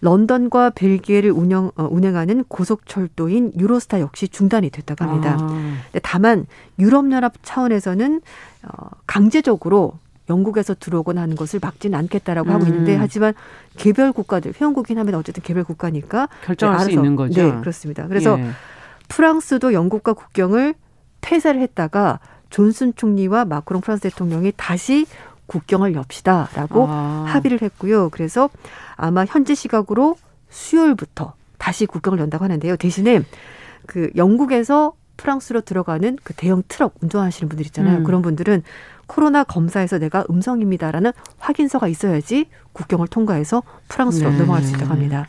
런던과 벨기에를 운영 어, 운행하는 고속철도인 유로스타 역시 중단이 됐다고 합니다. 아. 다만 유럽연합 차원에서는 어, 강제적으로 영국에서 들어오거나 하는 것을 막지는 않겠다라고 음. 하고 있는데 하지만 개별 국가들 회원국이긴 하면 어쨌든 개별 국가니까 결정할 네, 수 있는 거죠. 네, 그렇습니다. 그래서 예. 프랑스도 영국과 국경을 폐쇄를 했다가 존슨 총리와 마크롱 프랑스 대통령이 다시 국경을 엽시다라고 아. 합의를 했고요. 그래서 아마 현지 시각으로 수요일부터 다시 국경을 연다고 하는데요. 대신에 그 영국에서 프랑스로 들어가는 그 대형 트럭 운전하시는 분들 있잖아요. 음. 그런 분들은 코로나 검사에서 내가 음성입니다라는 확인서가 있어야지 국경을 통과해서 프랑스로 네. 넘어갈 수 있다고 합니다.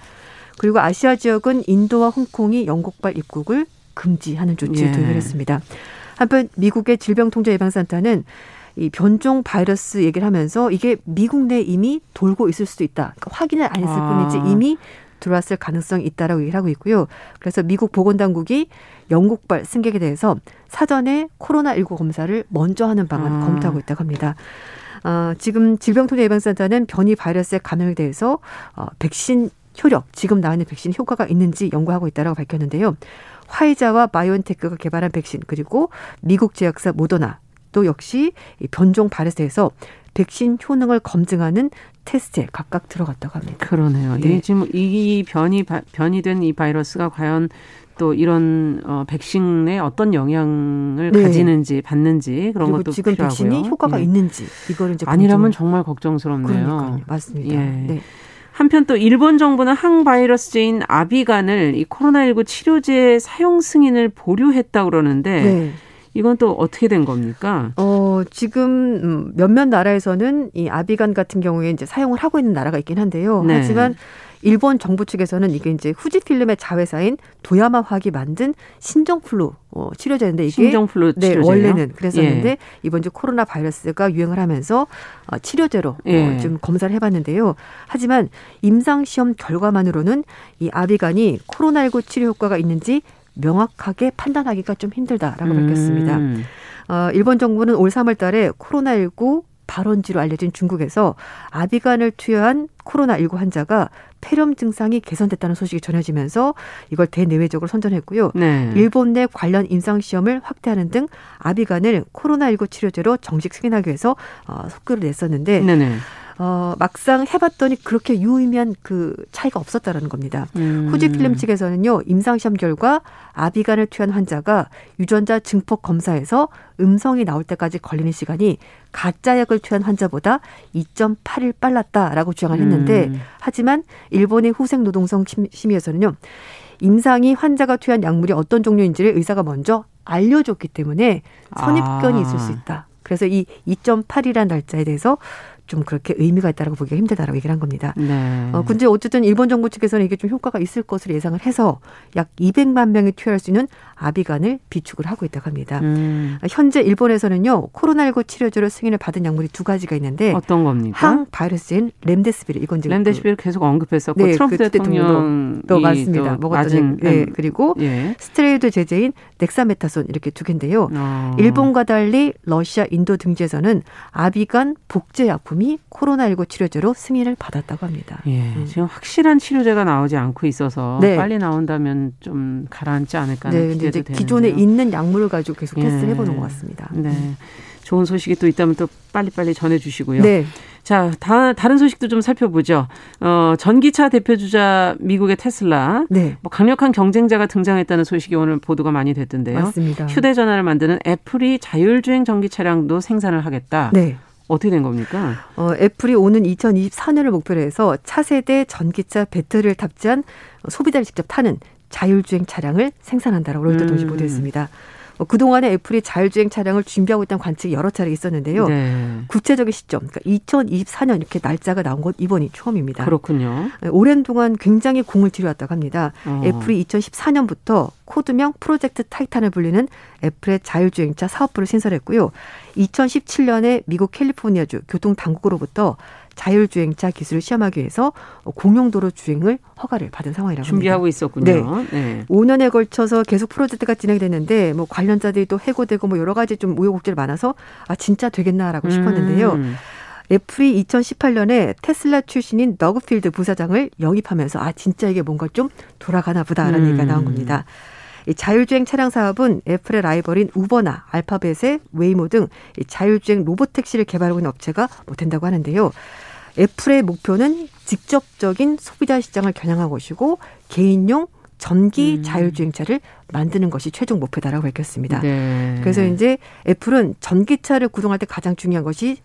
그리고 아시아 지역은 인도와 홍콩이 영국발 입국을 금지하는 조치를 예. 도입을 했습니다. 한편 미국의 질병통제예방센터는 이 변종 바이러스 얘기를 하면서 이게 미국 내 이미 돌고 있을 수도 있다. 그러니까 확인을 안 했을 아. 뿐이지 이미 들어왔을 가능성이 있다라고 얘기를 하고 있고요. 그래서 미국 보건당국이 영국발 승객에 대해서 사전에 코로나19 검사를 먼저 하는 방안을 아. 검토하고 있다고 합니다. 어, 지금 질병통제예방센터는 변이 바이러스의 감염에 대해서 어, 백신 효력, 지금 나와 있는 백신 효과가 있는지 연구하고 있다라고 밝혔는데요. 화이자와 바이오엔테크가 개발한 백신 그리고 미국 제약사 모더나 또 역시 변종 바이러스에서 백신 효능을 검증하는 테스트에 각각 들어갔다고 합니다. 그러네요. 네. 네 지금 이 변이 변이 된 이 바이러스가 과연 또 이런 어, 백신에 어떤 영향을 네. 가지는지 받는지 그런 것도 지금 필요하고요. 백신이 효과가 네. 있는지 이걸 이제 아니라면 정말 걱정스럽네요. 그러니까요. 맞습니다. 예. 네. 한편 또 일본 정부는 항바이러스제인 아비간을 이 코로나19 치료제 사용 승인을 보류했다 그러는데 네. 이건 또 어떻게 된 겁니까? 어, 지금 음, 몇몇 나라에서는 이 아비간 같은 경우에 이제 사용을 하고 있는 나라가 있긴 한데요. 네. 하지만 일본 정부 측에서는 이게 이제 후지 필름의 자회사인 도야마 화학이 만든 신종플루 어, 치료제인데 이게 신종플루 네, 원래는 그랬었는데 예. 이번 주 코로나 바이러스가 유행을 하면서 어, 치료제로 어, 예. 어, 좀 검사를 해봤는데요. 하지만 임상 시험 결과만으로는 이 아비간이 코로나19 치료 효과가 있는지 명확하게 판단하기가 좀 힘들다라고 음. 밝혔습니다. 어, 일본 정부는 올 3월 달에 코로나19 발원지로 알려진 중국에서 아비간을 투여한 코로나19 환자가 폐렴 증상이 개선됐다는 소식이 전해지면서 이걸 대내외적으로 선전했고요. 네. 일본 내 관련 임상 시험을 확대하는 등 아비간을 코로나19 치료제로 정식 승인하기 위해서 어, 속도를 냈었는데 네네. 어, 막상 해봤더니 그렇게 유의미한 그 차이가 없었다라는 겁니다. 음. 후지 필름 측에서는요, 임상시험 결과 아비간을 투여한 환자가 유전자 증폭 검사에서 음성이 나올 때까지 걸리는 시간이 가짜 약을 투여한 환자보다 2.8일 빨랐다라고 주장을 했는데, 음. 하지만 일본의 후생 노동성 심의에서는요, 임상이 환자가 투여한 약물이 어떤 종류인지를 의사가 먼저 알려줬기 때문에 선입견이 아. 있을 수 있다. 그래서 이 2.8이라는 날짜에 대해서 좀 그렇게 의미가 있다라고 보기가 힘들다라고 얘기를 한 겁니다. 네. 어, 근데 어쨌든 일본 정부 측에서는 이게 좀 효과가 있을 것으로 예상을 해서 약 200만 명이 투여할 수 있는 아비간을 비축을 하고 있다고 합니다. 음. 현재 일본에서는요 코로나19 치료제로 승인을 받은 약물이 두 가지가 있는데 어떤 겁니까? 항 바이러스인 렘데스비르 이건 지금 렘데스비르 계속 언급했었고 네, 트럼프 그 대통령도 맞습니다. 먹었던 예, 그리고 예. 스테로이드 제제인 넥사메타손 이렇게 두 개인데요. 어. 일본과 달리 러시아, 인도 등지에서는 아비간 복제 약품 이 코로나19 치료제로 승인을 받았다고 합니다. 예, 음. 지금 확실한 치료제가 나오지 않고 있어서 네. 빨리 나온다면 좀 가라앉지 않을까 하는 네, 기대도 되는데요. 기존에 있는 약물을 가지고 계속 테스트를 예. 해보는 것 같습니다. 네. 음. 좋은 소식이 또 있다면 또 빨리빨리 전해주시고요. 네. 자, 다, 다른 소식도 좀 살펴보죠. 어, 전기차 대표주자 미국의 테슬라. 네. 뭐 강력한 경쟁자가 등장했다는 소식이 오늘 보도가 많이 됐던데요. 맞습니다. 휴대전화를 만드는 애플이 자율주행 전기 차량도 생산을 하겠다. 네. 어떻게 된 겁니까? 어, 애플이 오는 2024년을 목표로 해서 차세대 전기차 배터리를 탑재한 소비자를 직접 타는 자율주행 차량을 생산한다라고 로이터 음. 보도했습니다. 뭐 그동안에 애플이 자율주행 차량을 준비하고 있다는 관측이 여러 차례 있었는데요. 네. 구체적인 시점, 그러니까 2024년 이렇게 날짜가 나온 건 이번이 처음입니다. 그렇군요. 네, 오랜 동안 굉장히 공을 들여왔다고 합니다. 어. 애플이 2014년부터 코드명 프로젝트 타이탄을 불리는 애플의 자율주행차 사업부를 신설했고요. 2017년에 미국 캘리포니아주 교통당국으로부터 자율주행차 기술을 시험하기 위해서 공용도로 주행을 허가를 받은 상황이라고 준비하고 합니다. 있었군요. 네. 네. 5년에 걸쳐서 계속 프로젝트가 진행됐는데 뭐 관련자들이 또 해고되고 뭐 여러 가지 좀 우여곡절이 많아서 아 진짜 되겠나라고 음. 싶었는데요. 애플이 2018년에 테슬라 출신인 너그필드 부사장을 영입하면서 아 진짜 이게 뭔가 좀 돌아가나 보다라는 음. 얘기가 나온 겁니다. 이 자율주행 차량 사업은 애플의 라이벌인 우버나 알파벳의 웨이모 등 자율주행 로봇 택시를 개발하고 있는 업체가 뭐 된다고 하는데요. 애플의 목표는 직접적인 소비자 시장을 겨냥한 것이고 개인용 전기 음. 자율주행차를 만드는 것이 최종 목표다라고 밝혔습니다. 네. 그래서 이제 애플은 전기차를 구동할 때 가장 중요한 것이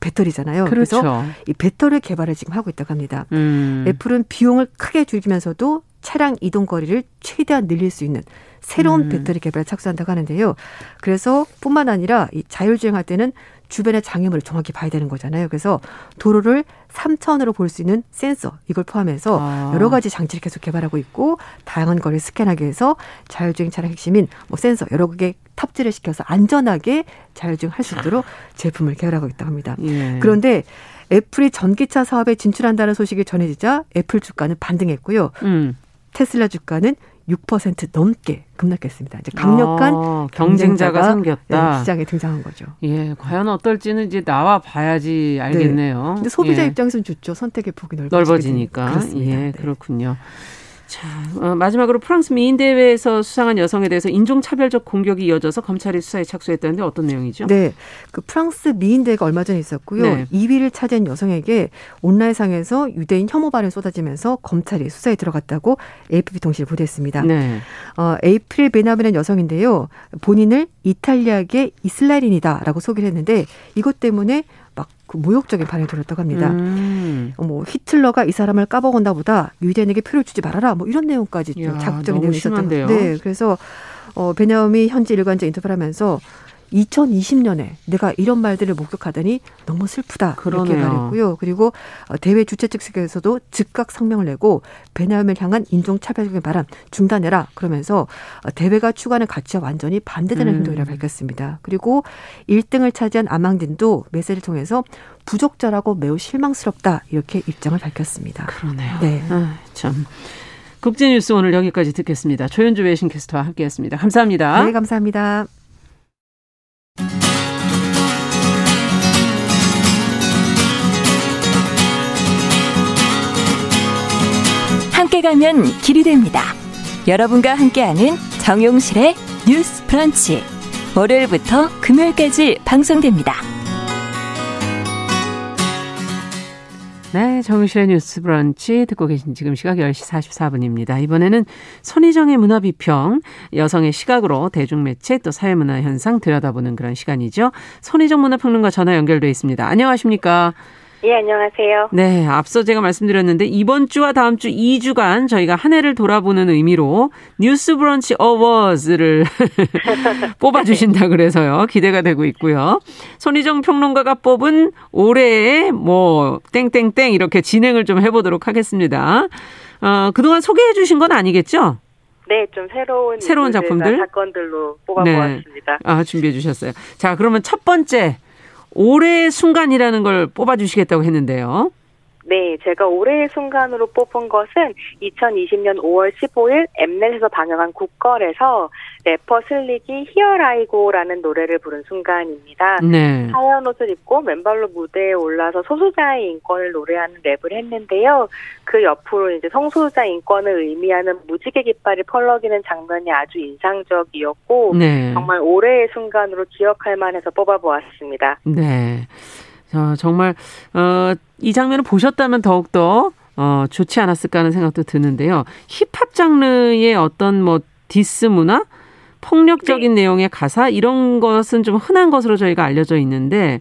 배터리잖아요. 그렇죠. 그래서 이 배터리 개발을 지금 하고 있다고 합니다. 음. 애플은 비용을 크게 줄이면서도 차량 이동 거리를 최대한 늘릴 수 있는 새로운 음. 배터리 개발에 착수한다고 하는데요. 그래서 뿐만 아니라 이 자율주행할 때는 주변의 장애물을 정확히 봐야 되는 거잖아요. 그래서 도로를 3차원으로 볼 수 있는 센서 이걸 포함해서 아. 여러 가지 장치를 계속 개발하고 있고 다양한 거리를 스캔하기 위해서 자율주행 차량 핵심인 뭐 센서 여러 개 탑재를 시켜서 안전하게 자율주행 할 수 있도록 제품을 개발하고 있다고 합니다. 예. 그런데 애플이 전기차 사업에 진출한다는 소식이 전해지자 애플 주가는 반등했고요. 음. 테슬라 주가는 6% 넘게 급락했습니다. 이제 강력한 아, 경쟁자가, 경쟁자가, 생겼다. 네, 시장에 등장한 거죠. 예, 과연 어떨지는 이제 나와 봐야지 알겠네요. 네. 근데 소비자 예. 입장에서는 좋죠. 선택의 폭이 넓어지니까. 그렇습니다. 예, 네. 그렇군요. 자, 어, 마지막으로 프랑스 미인 대회에서 수상한 여성에 대해서 인종차별적 공격이 이어져서 검찰이 수사에 착수했다는데 어떤 내용이죠? 네, 그 프랑스 미인 대회가 얼마 전에 있었고요. 네. 2위를 차지한 여성에게 온라인상에서 유대인 혐오 발언 쏟아지면서 검찰이 수사에 들어갔다고 AFP 통신이 보도했습니다. 네. 어, 에이프릴 베나베는 여성인데요. 본인을 이탈리아계 이스라엘인이다라고 소개를 했는데 이것 때문에 그 모욕적인 반응이 들었다고 합니다. 음. 어, 뭐 히틀러가 이 사람을 까먹었나 보다 유대인에게 표를 주지 말아라 뭐 이런 내용까지 야, 자극적인 내용이 있었던 네, 그래서 어 베냐미 현지 일간지 인터뷰를 하면서 2020년에 내가 이런 말들을 목격하더니 너무 슬프다 그러네요. 이렇게 말했고요. 그리고 어, 대회 주최 측에서도 즉각 성명을 내고 베냐민을 향한 인종차별적인 발언 중단해라 그러면서 어, 대회가 추구하는 가치와 완전히 반대되는 음. 행동이라고 밝혔습니다. 그리고 1등을 차지한 아망딘도 메시를 통해서 부족자라고 매우 실망스럽다 이렇게 입장을 밝혔습니다. 그러네요. 네. 아, 참. 국제뉴스 오늘 여기까지 듣겠습니다. 조현주 외신캐스터와 함께했습니다. 감사합니다. 네, 감사합니다. 가면 길이 됩니다. 여러분과 함께하는 정용실의 뉴스 프런치. 월요일부터 금요일까지 방송됩니다. 네, 정유실의 뉴스 브런치 듣고 계신 지금 시각 10시 44분입니다. 이번에는 손희정의 문화 비평, 여성의 시각으로 대중매체 또 사회문화 현상 들여다보는 그런 시간이죠. 손희정 문화평론가 전화 연결돼 있습니다. 안녕하십니까? 예, 안녕하세요. 네, 앞서 제가 말씀드렸는데 이번 주와 다음 주 2주간 저희가 한 해를 돌아보는 의미로 뉴스 브런치 어워즈를 뽑아 주신다 그래서요. 기대가 되고 있고요. 손희정 평론가가 뽑은 올해의 뭐 땡땡땡 이렇게 진행을 좀 해 보도록 하겠습니다. 어, 그동안 소개해 주신 건 아니겠죠? 네, 좀 새로운 새로운 작품들 사건들로 뽑아 보았습니다. 네. 아 준비해 주셨어요. 자, 그러면 첫 번째 올해의 순간이라는 걸 뽑아주시겠다고 했는데요. 네, 제가 올해의 순간으로 뽑은 것은 2020년 5월 15일 엠넷에서 방영한 국걸에서 래퍼 슬릭이 히어라이고라는 노래를 부른 순간입니다. 네. 하얀 옷을 입고 맨발로 무대에 올라서 소수자의 인권을 노래하는 랩을 했는데요. 그 옆으로 이제 성소수자 인권을 의미하는 무지개 깃발이 펄럭이는 장면이 아주 인상적이었고 네. 정말 올해의 순간으로 기억할 만해서 뽑아보았습니다. 네. 어, 정말 어, 이 장면을 보셨다면 더욱더 어, 좋지 않았을까 하는 생각도 드는데요. 힙합 장르의 어떤 뭐 디스 문화, 폭력적인 네. 내용의 가사 이런 것은 좀 흔한 것으로 저희가 알려져 있는데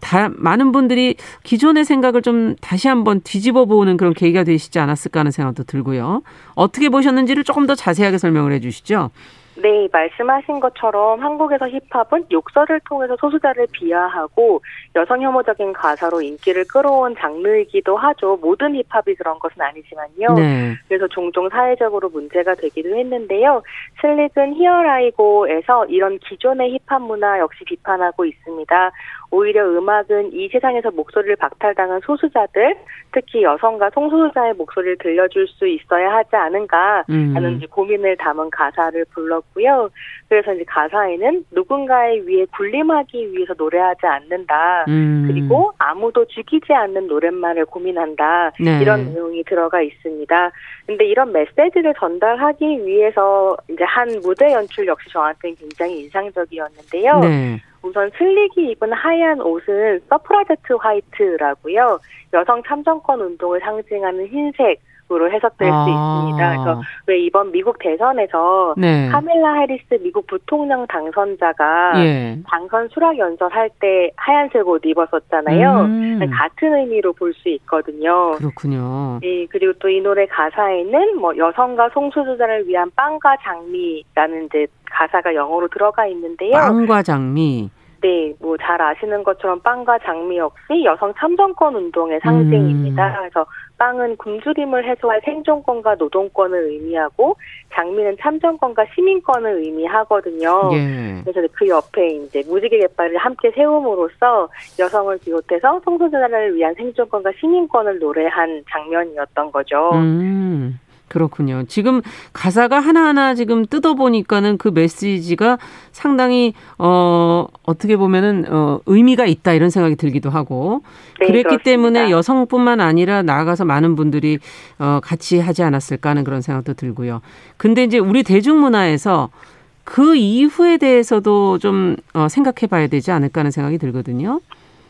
다 많은 분들이 기존의 생각을 좀 다시 한번 뒤집어 보는 그런 계기가 되시지 않았을까 하는 생각도 들고요. 어떻게 보셨는지를 조금 더 자세하게 설명을 해 주시죠. 네, 말씀하신 것처럼 한국에서 힙합은 욕설을 통해서 소수자를 비하하고 여성 혐오적인 가사로 인기를 끌어온 장르이기도 하죠. 모든 힙합이 그런 것은 아니지만요. 네. 그래서 종종 사회적으로 문제가 되기도 했는데요. 슬릭은 Here I Go에서 이런 기존의 힙합 문화 역시 비판하고 있습니다. 오히려 음악은 이 세상에서 목소리를 박탈당한 소수자들, 특히 여성과 성소수자의 목소리를 들려줄 수 있어야 하지 않은가 하는 음. 고민을 담은 가사를 불렀고요. 그래서 이제 가사에는 누군가의 위에 군림하기 위해서 노래하지 않는다. 음. 그리고 아무도 죽이지 않는 노랫말을 고민한다. 네. 이런 내용이 들어가 있습니다. 근데 이런 메시지를 전달하기 위해서 이제 한 무대 연출 역시 저한테는 굉장히 인상적이었는데요. 네. 우선 슬릭이 입은 하얀 옷은 suffragette white라고요. 여성 참정권 운동을 상징하는 흰색 으로 해석될 아. 수 있습니다. 그래서 왜 이번 미국 대선에서 네. 카멜라 해리스 미국 부통령 당선자가 예. 당선 수락 연설할 때 하얀색 옷 입었었잖아요. 음. 같은 의미로 볼 수 있거든요. 그렇군요. 네, 그리고 또 이 노래 가사에는 뭐 여성과 성소수자를 위한 빵과 장미라는 이제 가사가 영어로 들어가 있는데요. 빵과 장미. 네, 뭐 잘 아시는 것처럼 빵과 장미 역시 여성 참정권 운동의 상징입니다. 음. 그래서 빵은 굶주림을 해소할 생존권과 노동권을 의미하고 장미는 참정권과 시민권을 의미하거든요. 예. 그래서 그 옆에 이제 무지개 갯발을 함께 세움으로써 여성을 비롯해서 성소수자를 위한 생존권과 시민권을 노래한 장면이었던 거죠. 음. 그렇군요. 지금 가사가 하나하나 지금 뜯어보니까는 그 메시지가 상당히, 어, 어떻게 보면은, 어, 의미가 있다 이런 생각이 들기도 하고. 네, 그랬기 그렇습니다. 때문에 여성뿐만 아니라 나아가서 많은 분들이, 어, 같이 하지 않았을까 하는 그런 생각도 들고요. 근데 이제 우리 대중문화에서 그 이후에 대해서도 좀, 어, 생각해 봐야 되지 않을까 하는 생각이 들거든요.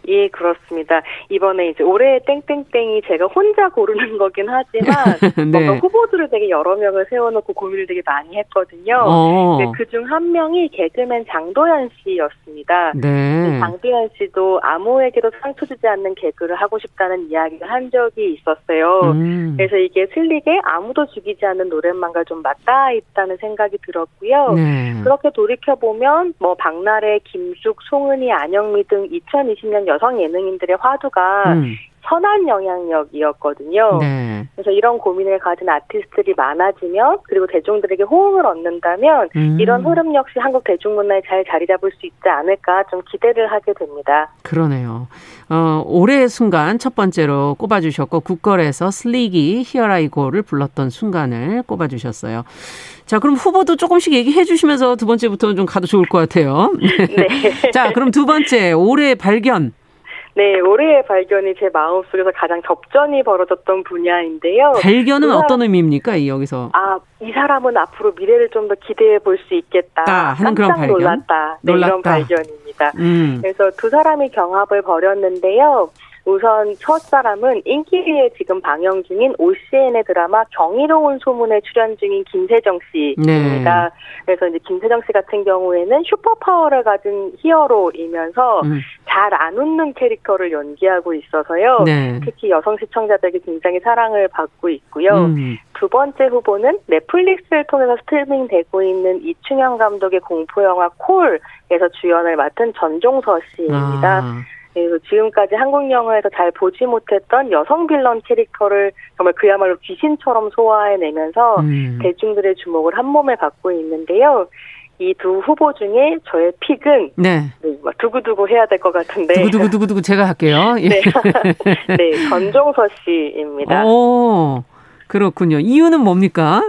예, 그렇습니다. 이번에 이제 올해 땡땡땡이 제가 혼자 고르는 거긴 하지만 네. 뭔가 후보들을 되게 여러 명을 세워놓고 고민을 되게 많이 했거든요. 어. 그중 한 명이 개그맨 장도연 씨였습니다. 네. 장도연 씨도 아무에게도 상처 주지 않는 개그를 하고 싶다는 이야기를 한 적이 있었어요. 음. 그래서 이게 슬릭에 아무도 죽이지 않는 노랫말과 좀 맞닿아 있다는 생각이 들었고요. 네. 그렇게 돌이켜 보면 뭐 박나래, 김숙, 송은이, 안영미 등 2020년 여성 예능인들의 화두가 음. 선한 영향력이었거든요. 네. 그래서 이런 고민을 가진 아티스트들이 많아지면 그리고 대중들에게 호응을 얻는다면 음. 이런 흐름 역시 한국 대중문화에 잘 자리 잡을 수 있지 않을까 좀 기대를 하게 됩니다. 그러네요. 어, 올해의 순간 첫 번째로 꼽아주셨고 국걸에서 슬리기 히어라이고를 불렀던 순간을 꼽아주셨어요. 자, 그럼 후보도 조금씩 얘기해 주시면서 두 번째부터는 좀 가도 좋을 것 같아요. 네. 자, 그럼 두 번째 올해 발견. 네, 올해의 발견이 제 마음속에서 가장 접전이 벌어졌던 분야인데요. 발견은 그 어떤 의미입니까, 이 여기서? 아, 이 사람은 앞으로 미래를 좀 더 기대해 볼 수 있겠다. 아, 하는 그런 발견. 놀랐다. 네, 놀랐다. 이런 발견입니다. 음. 그래서 두 사람이 경합을 벌였는데요. 우선 첫 사람은 인기리에 지금 방영 중인 OCN의 드라마 경이로운 소문에 출연 중인 김세정 씨입니다. 네. 그래서 이제 김세정 씨 같은 경우에는 슈퍼 파워를 가진 히어로이면서 음. 잘안 웃는 캐릭터를 연기하고 있어서요. 네. 특히 여성 시청자들에게 굉장히 사랑을 받고 있고요. 음. 두 번째 후보는 넷플릭스를 통해서 스트리밍되고 있는 이충현 감독의 공포 영화 콜에서 주연을 맡은 전종서 씨입니다. 아. 그래서 지금까지 한국 영화에서 잘 보지 못했던 여성 빌런 캐릭터를 정말 그야말로 귀신처럼 소화해내면서 음. 대중들의 주목을 한 몸에 받고 있는데요. 이 두 후보 중에 저의 픽은 네. 네 두구두구 해야 될 것 같은데 두구두구두구두구 제가 할게요. 예. 네, 네 전종서 씨입니다. 오, 그렇군요. 이유는 뭡니까?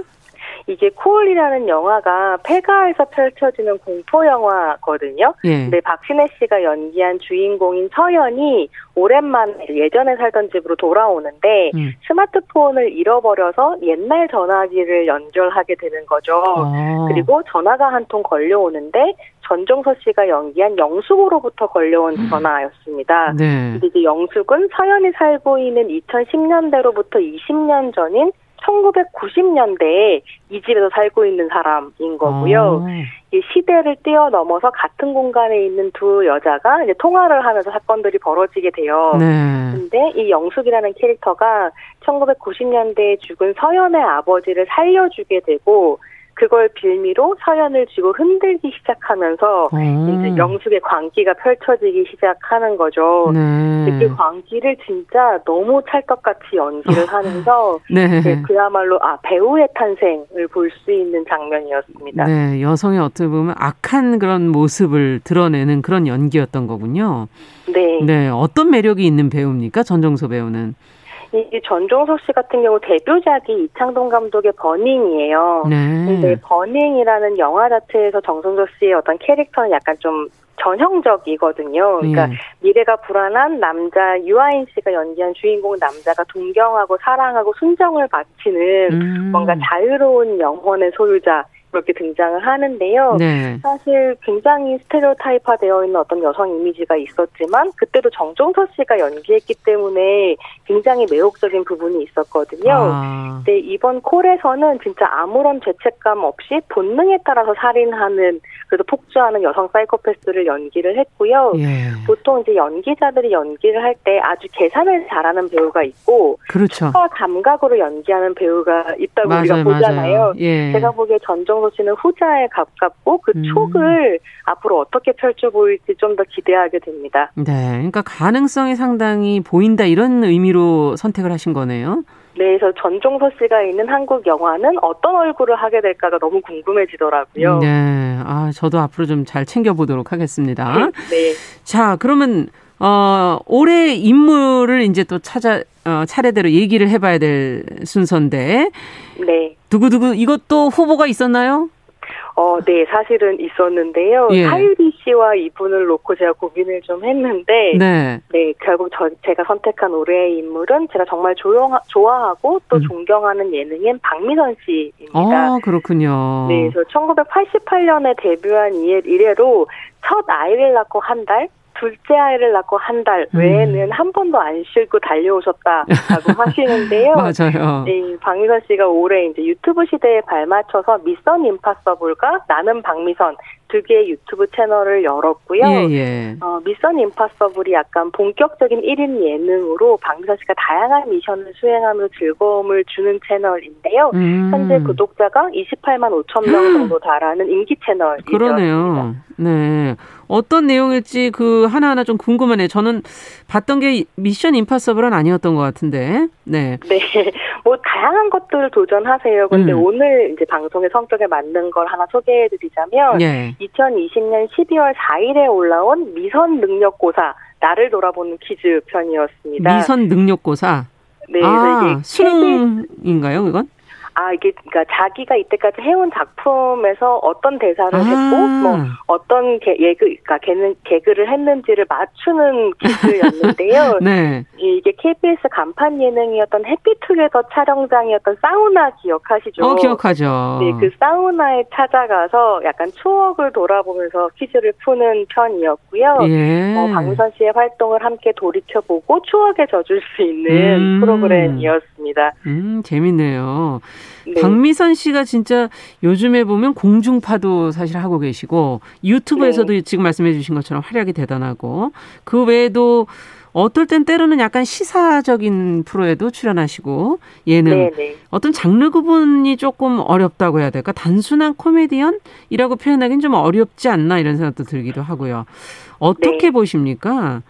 이게 코올이라는 영화가 폐가에서 펼쳐지는 공포 영화거든요. 예. 근데 박신혜 씨가 연기한 주인공인 서연이 오랜만에 예전에 살던 집으로 돌아오는데 음. 스마트폰을 잃어버려서 옛날 전화기를 연결하게 되는 거죠. 아. 그리고 전화가 한 통 걸려오는데 전종서 씨가 연기한 영숙으로부터 걸려온 음. 전화였습니다. 네. 이제 영숙은 서연이 살고 있는 2010년대로부터 20년 전인 1990년대에 이 집에서 살고 있는 사람인 거고요. 아. 이 시대를 뛰어넘어서 같은 공간에 있는 두 여자가 이제 통화를 하면서 사건들이 벌어지게 돼요. 네. 근데 이 영숙이라는 캐릭터가 1990년대에 죽은 서연의 아버지를 살려주게 되고 그걸 빌미로 서연을 쥐고 흔들기 시작하면서 음. 이제 영숙의 광기가 펼쳐지기 시작하는 거죠. 네. 그 광기를 진짜 너무 찰떡같이 연기를 어. 하면서 네. 네, 그야말로 아 배우의 탄생을 볼 수 있는 장면이었습니다. 네, 여성의 어떻게 보면 악한 그런 모습을 드러내는 그런 연기였던 거군요. 네. 네, 어떤 매력이 있는 배우입니까? 전정소 배우는? 이 전종석 씨 같은 경우 데뷔작이 이창동 감독의 버닝이에요. 네. 근데 버닝이라는 영화 자체에서 정성석 씨의 어떤 캐릭터는 약간 좀 전형적이거든요. 그러니까 예. 미래가 불안한 남자 유아인 씨가 연기한 주인공 남자가 동경하고 사랑하고 순정을 바치는 음. 뭔가 자유로운 영혼의 소유자 그렇게 등장을 하는데요. 네. 사실 굉장히 스테레오타입화되어 있는 어떤 여성 이미지가 있었지만 그때도 정종서 씨가 연기했기 때문에 굉장히 매혹적인 부분이 있었거든요. 아. 근데 이번 콜에서는 진짜 아무런 죄책감 없이 본능에 따라서 살인하는 그래도 폭주하는 여성 사이코패스를 연기를 했고요. 예. 보통 이제 연기자들이 연기를 할 때 아주 계산을 잘하는 배우가 있고 그렇죠. 감각으로 연기하는 배우가 있다고 맞아요, 우리가 보잖아요. 예. 제가 보기에 전 정서 씨는 후자에 가깝고 그 음. 촉을 앞으로 어떻게 펼쳐 보일지 좀 더 기대하게 됩니다. 네, 그러니까 가능성이 상당히 보인다 이런 의미로 선택을 하신 거네요. 네, 그래서 전종서 씨가 있는 한국 영화는 어떤 얼굴을 하게 될까가 너무 궁금해지더라고요. 네, 아 저도 앞으로 좀 잘 챙겨보도록 하겠습니다. 네. 자, 그러면 어 올해 인물을 이제 또 찾아 어, 차례대로 얘기를 해봐야 될 순서인데. 네. 두구두구 이것도 후보가 있었나요? 어, 네, 사실은 있었는데요. 예. 하유리 씨와 이분을 놓고 제가 고민을 좀 했는데, 네, 네 결국 저, 제가 선택한 올해의 인물은 제가 정말 조용, 좋아하고 또 음. 존경하는 예능인 박미선 씨입니다. 아, 그렇군요. 네, 그래서 1988년에 데뷔한 이래로 첫 아이를 낳고 한 달, 둘째 아이를 낳고 한 달 외에는 음. 한 번도 안 쉬고 달려오셨다라고 하시는데요. 맞아요. 네, 박미선 씨가 올해 이제 유튜브 시대에 발맞춰서 미선 임파서블과 나는 박미선 두 개의 유튜브 채널을 열었고요. 예, 예. 어, 미션 임파서블이 약간 본격적인 1인 예능으로 박미선 씨가 다양한 미션을 수행하면서 즐거움을 주는 채널인데요. 음. 현재 구독자가 28만 5천 명 정도 달하는 인기 채널이죠. 그러네요. 네. 어떤 내용일지 그 하나하나 좀 궁금하네요. 저는 봤던 게 미션 임파서블은 아니었던 것 같은데. 네. 네. 뭐 다양한 것들을 도전하세요. 근데 음. 오늘 이제 방송의 성격에 맞는 걸 하나 소개해 드리자면 예. 2020년 12월 4일에 올라온 미선 능력고사 나를 돌아보는 퀴즈 편이었습니다. 미선 능력고사. 네, 아, 수능인가요, 이건? 아 이게 그러니까 자기가 이때까지 해온 작품에서 어떤 대사를 아. 했고 뭐 어떤 개, 예그 그러니까 개는 개그를 했는지를 맞추는 퀴즈였는데요. 네. 이게 KBS 간판 예능이었던 해피투게더 촬영장이었던 사우나 기억하시죠? 어, 기억하죠. 네, 그 사우나에 찾아가서 약간 추억을 돌아보면서 퀴즈를 푸는 편이었고요. 예. 어, 박미선 씨의 활동을 함께 돌이켜보고 추억에 젖을 수 있는 음. 프로그램이었습니다. 음, 재밌네요. 네. 박미선 씨가 진짜 요즘에 보면 공중파도 사실 하고 계시고 유튜브에서도 네. 지금 말씀해 주신 것처럼 활약이 대단하고 그 외에도 어떨 땐 때로는 약간 시사적인 프로에도 출연하시고 예능 네네. 네. 어떤 장르 구분이 조금 어렵다고 해야 될까 단순한 코미디언이라고 표현하기는 좀 어렵지 않나 이런 생각도 들기도 하고요. 어떻게 네. 보십니까?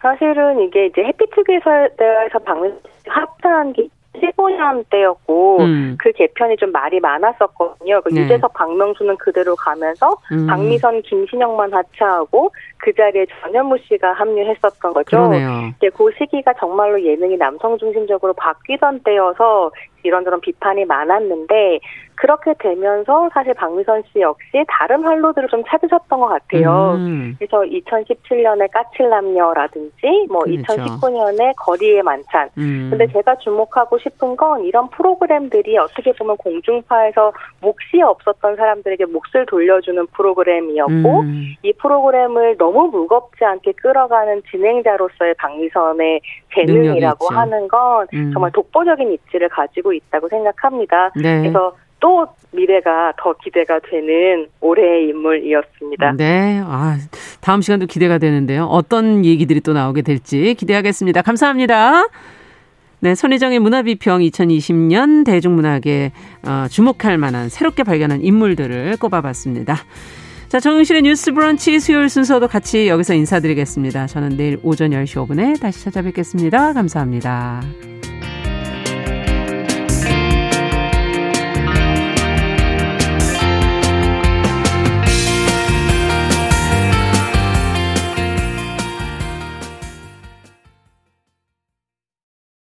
사실은 이게 이제 해피투게더에서 방문 합산한 게 15년 때였고 음. 그 개편이 좀 말이 많았었거든요. 그 네. 유재석, 박명수는 그대로 가면서 음. 박미선, 김신영만 하차하고 그 자리에 전현무 씨가 합류했었던 거죠. 그러네요. 이제 그 시기가 정말로 예능이 남성 중심적으로 바뀌던 때여서 이런저런 비판이 많았는데 그렇게 되면서 사실 박미선 씨 역시 다른 활로들을 좀 찾으셨던 것 같아요. 음. 그래서 2017년에 까칠남녀라든지 뭐 그렇죠. 2019년에 거리의 만찬. 음. 근데 제가 주목하고 싶은 건 이런 프로그램들이 어떻게 보면 공중파에서 몫이 없었던 사람들에게 몫을 돌려주는 프로그램이었고 음. 이 프로그램을 너무 무겁지 않게 끌어가는 진행자로서의 박미선의 재능이라고 하는 건 음. 정말 독보적인 입지를 가지고 있다고 생각합니다. 네. 그래서 또 미래가 더 기대가 되는 올해의 인물이었습니다. 네. 아, 다음 시간도 기대가 되는데요. 어떤 얘기들이 또 나오게 될지 기대하겠습니다. 감사합니다. 네, 손희정의 문화비평 2020년 대중문학에 어, 주목할 만한 새롭게 발견한 인물들을 꼽아봤습니다. 자, 정용실의 뉴스 브런치 수요일 순서도 같이 여기서 인사드리겠습니다. 저는 내일 오전 10시 5분에 다시 찾아뵙겠습니다. 감사합니다.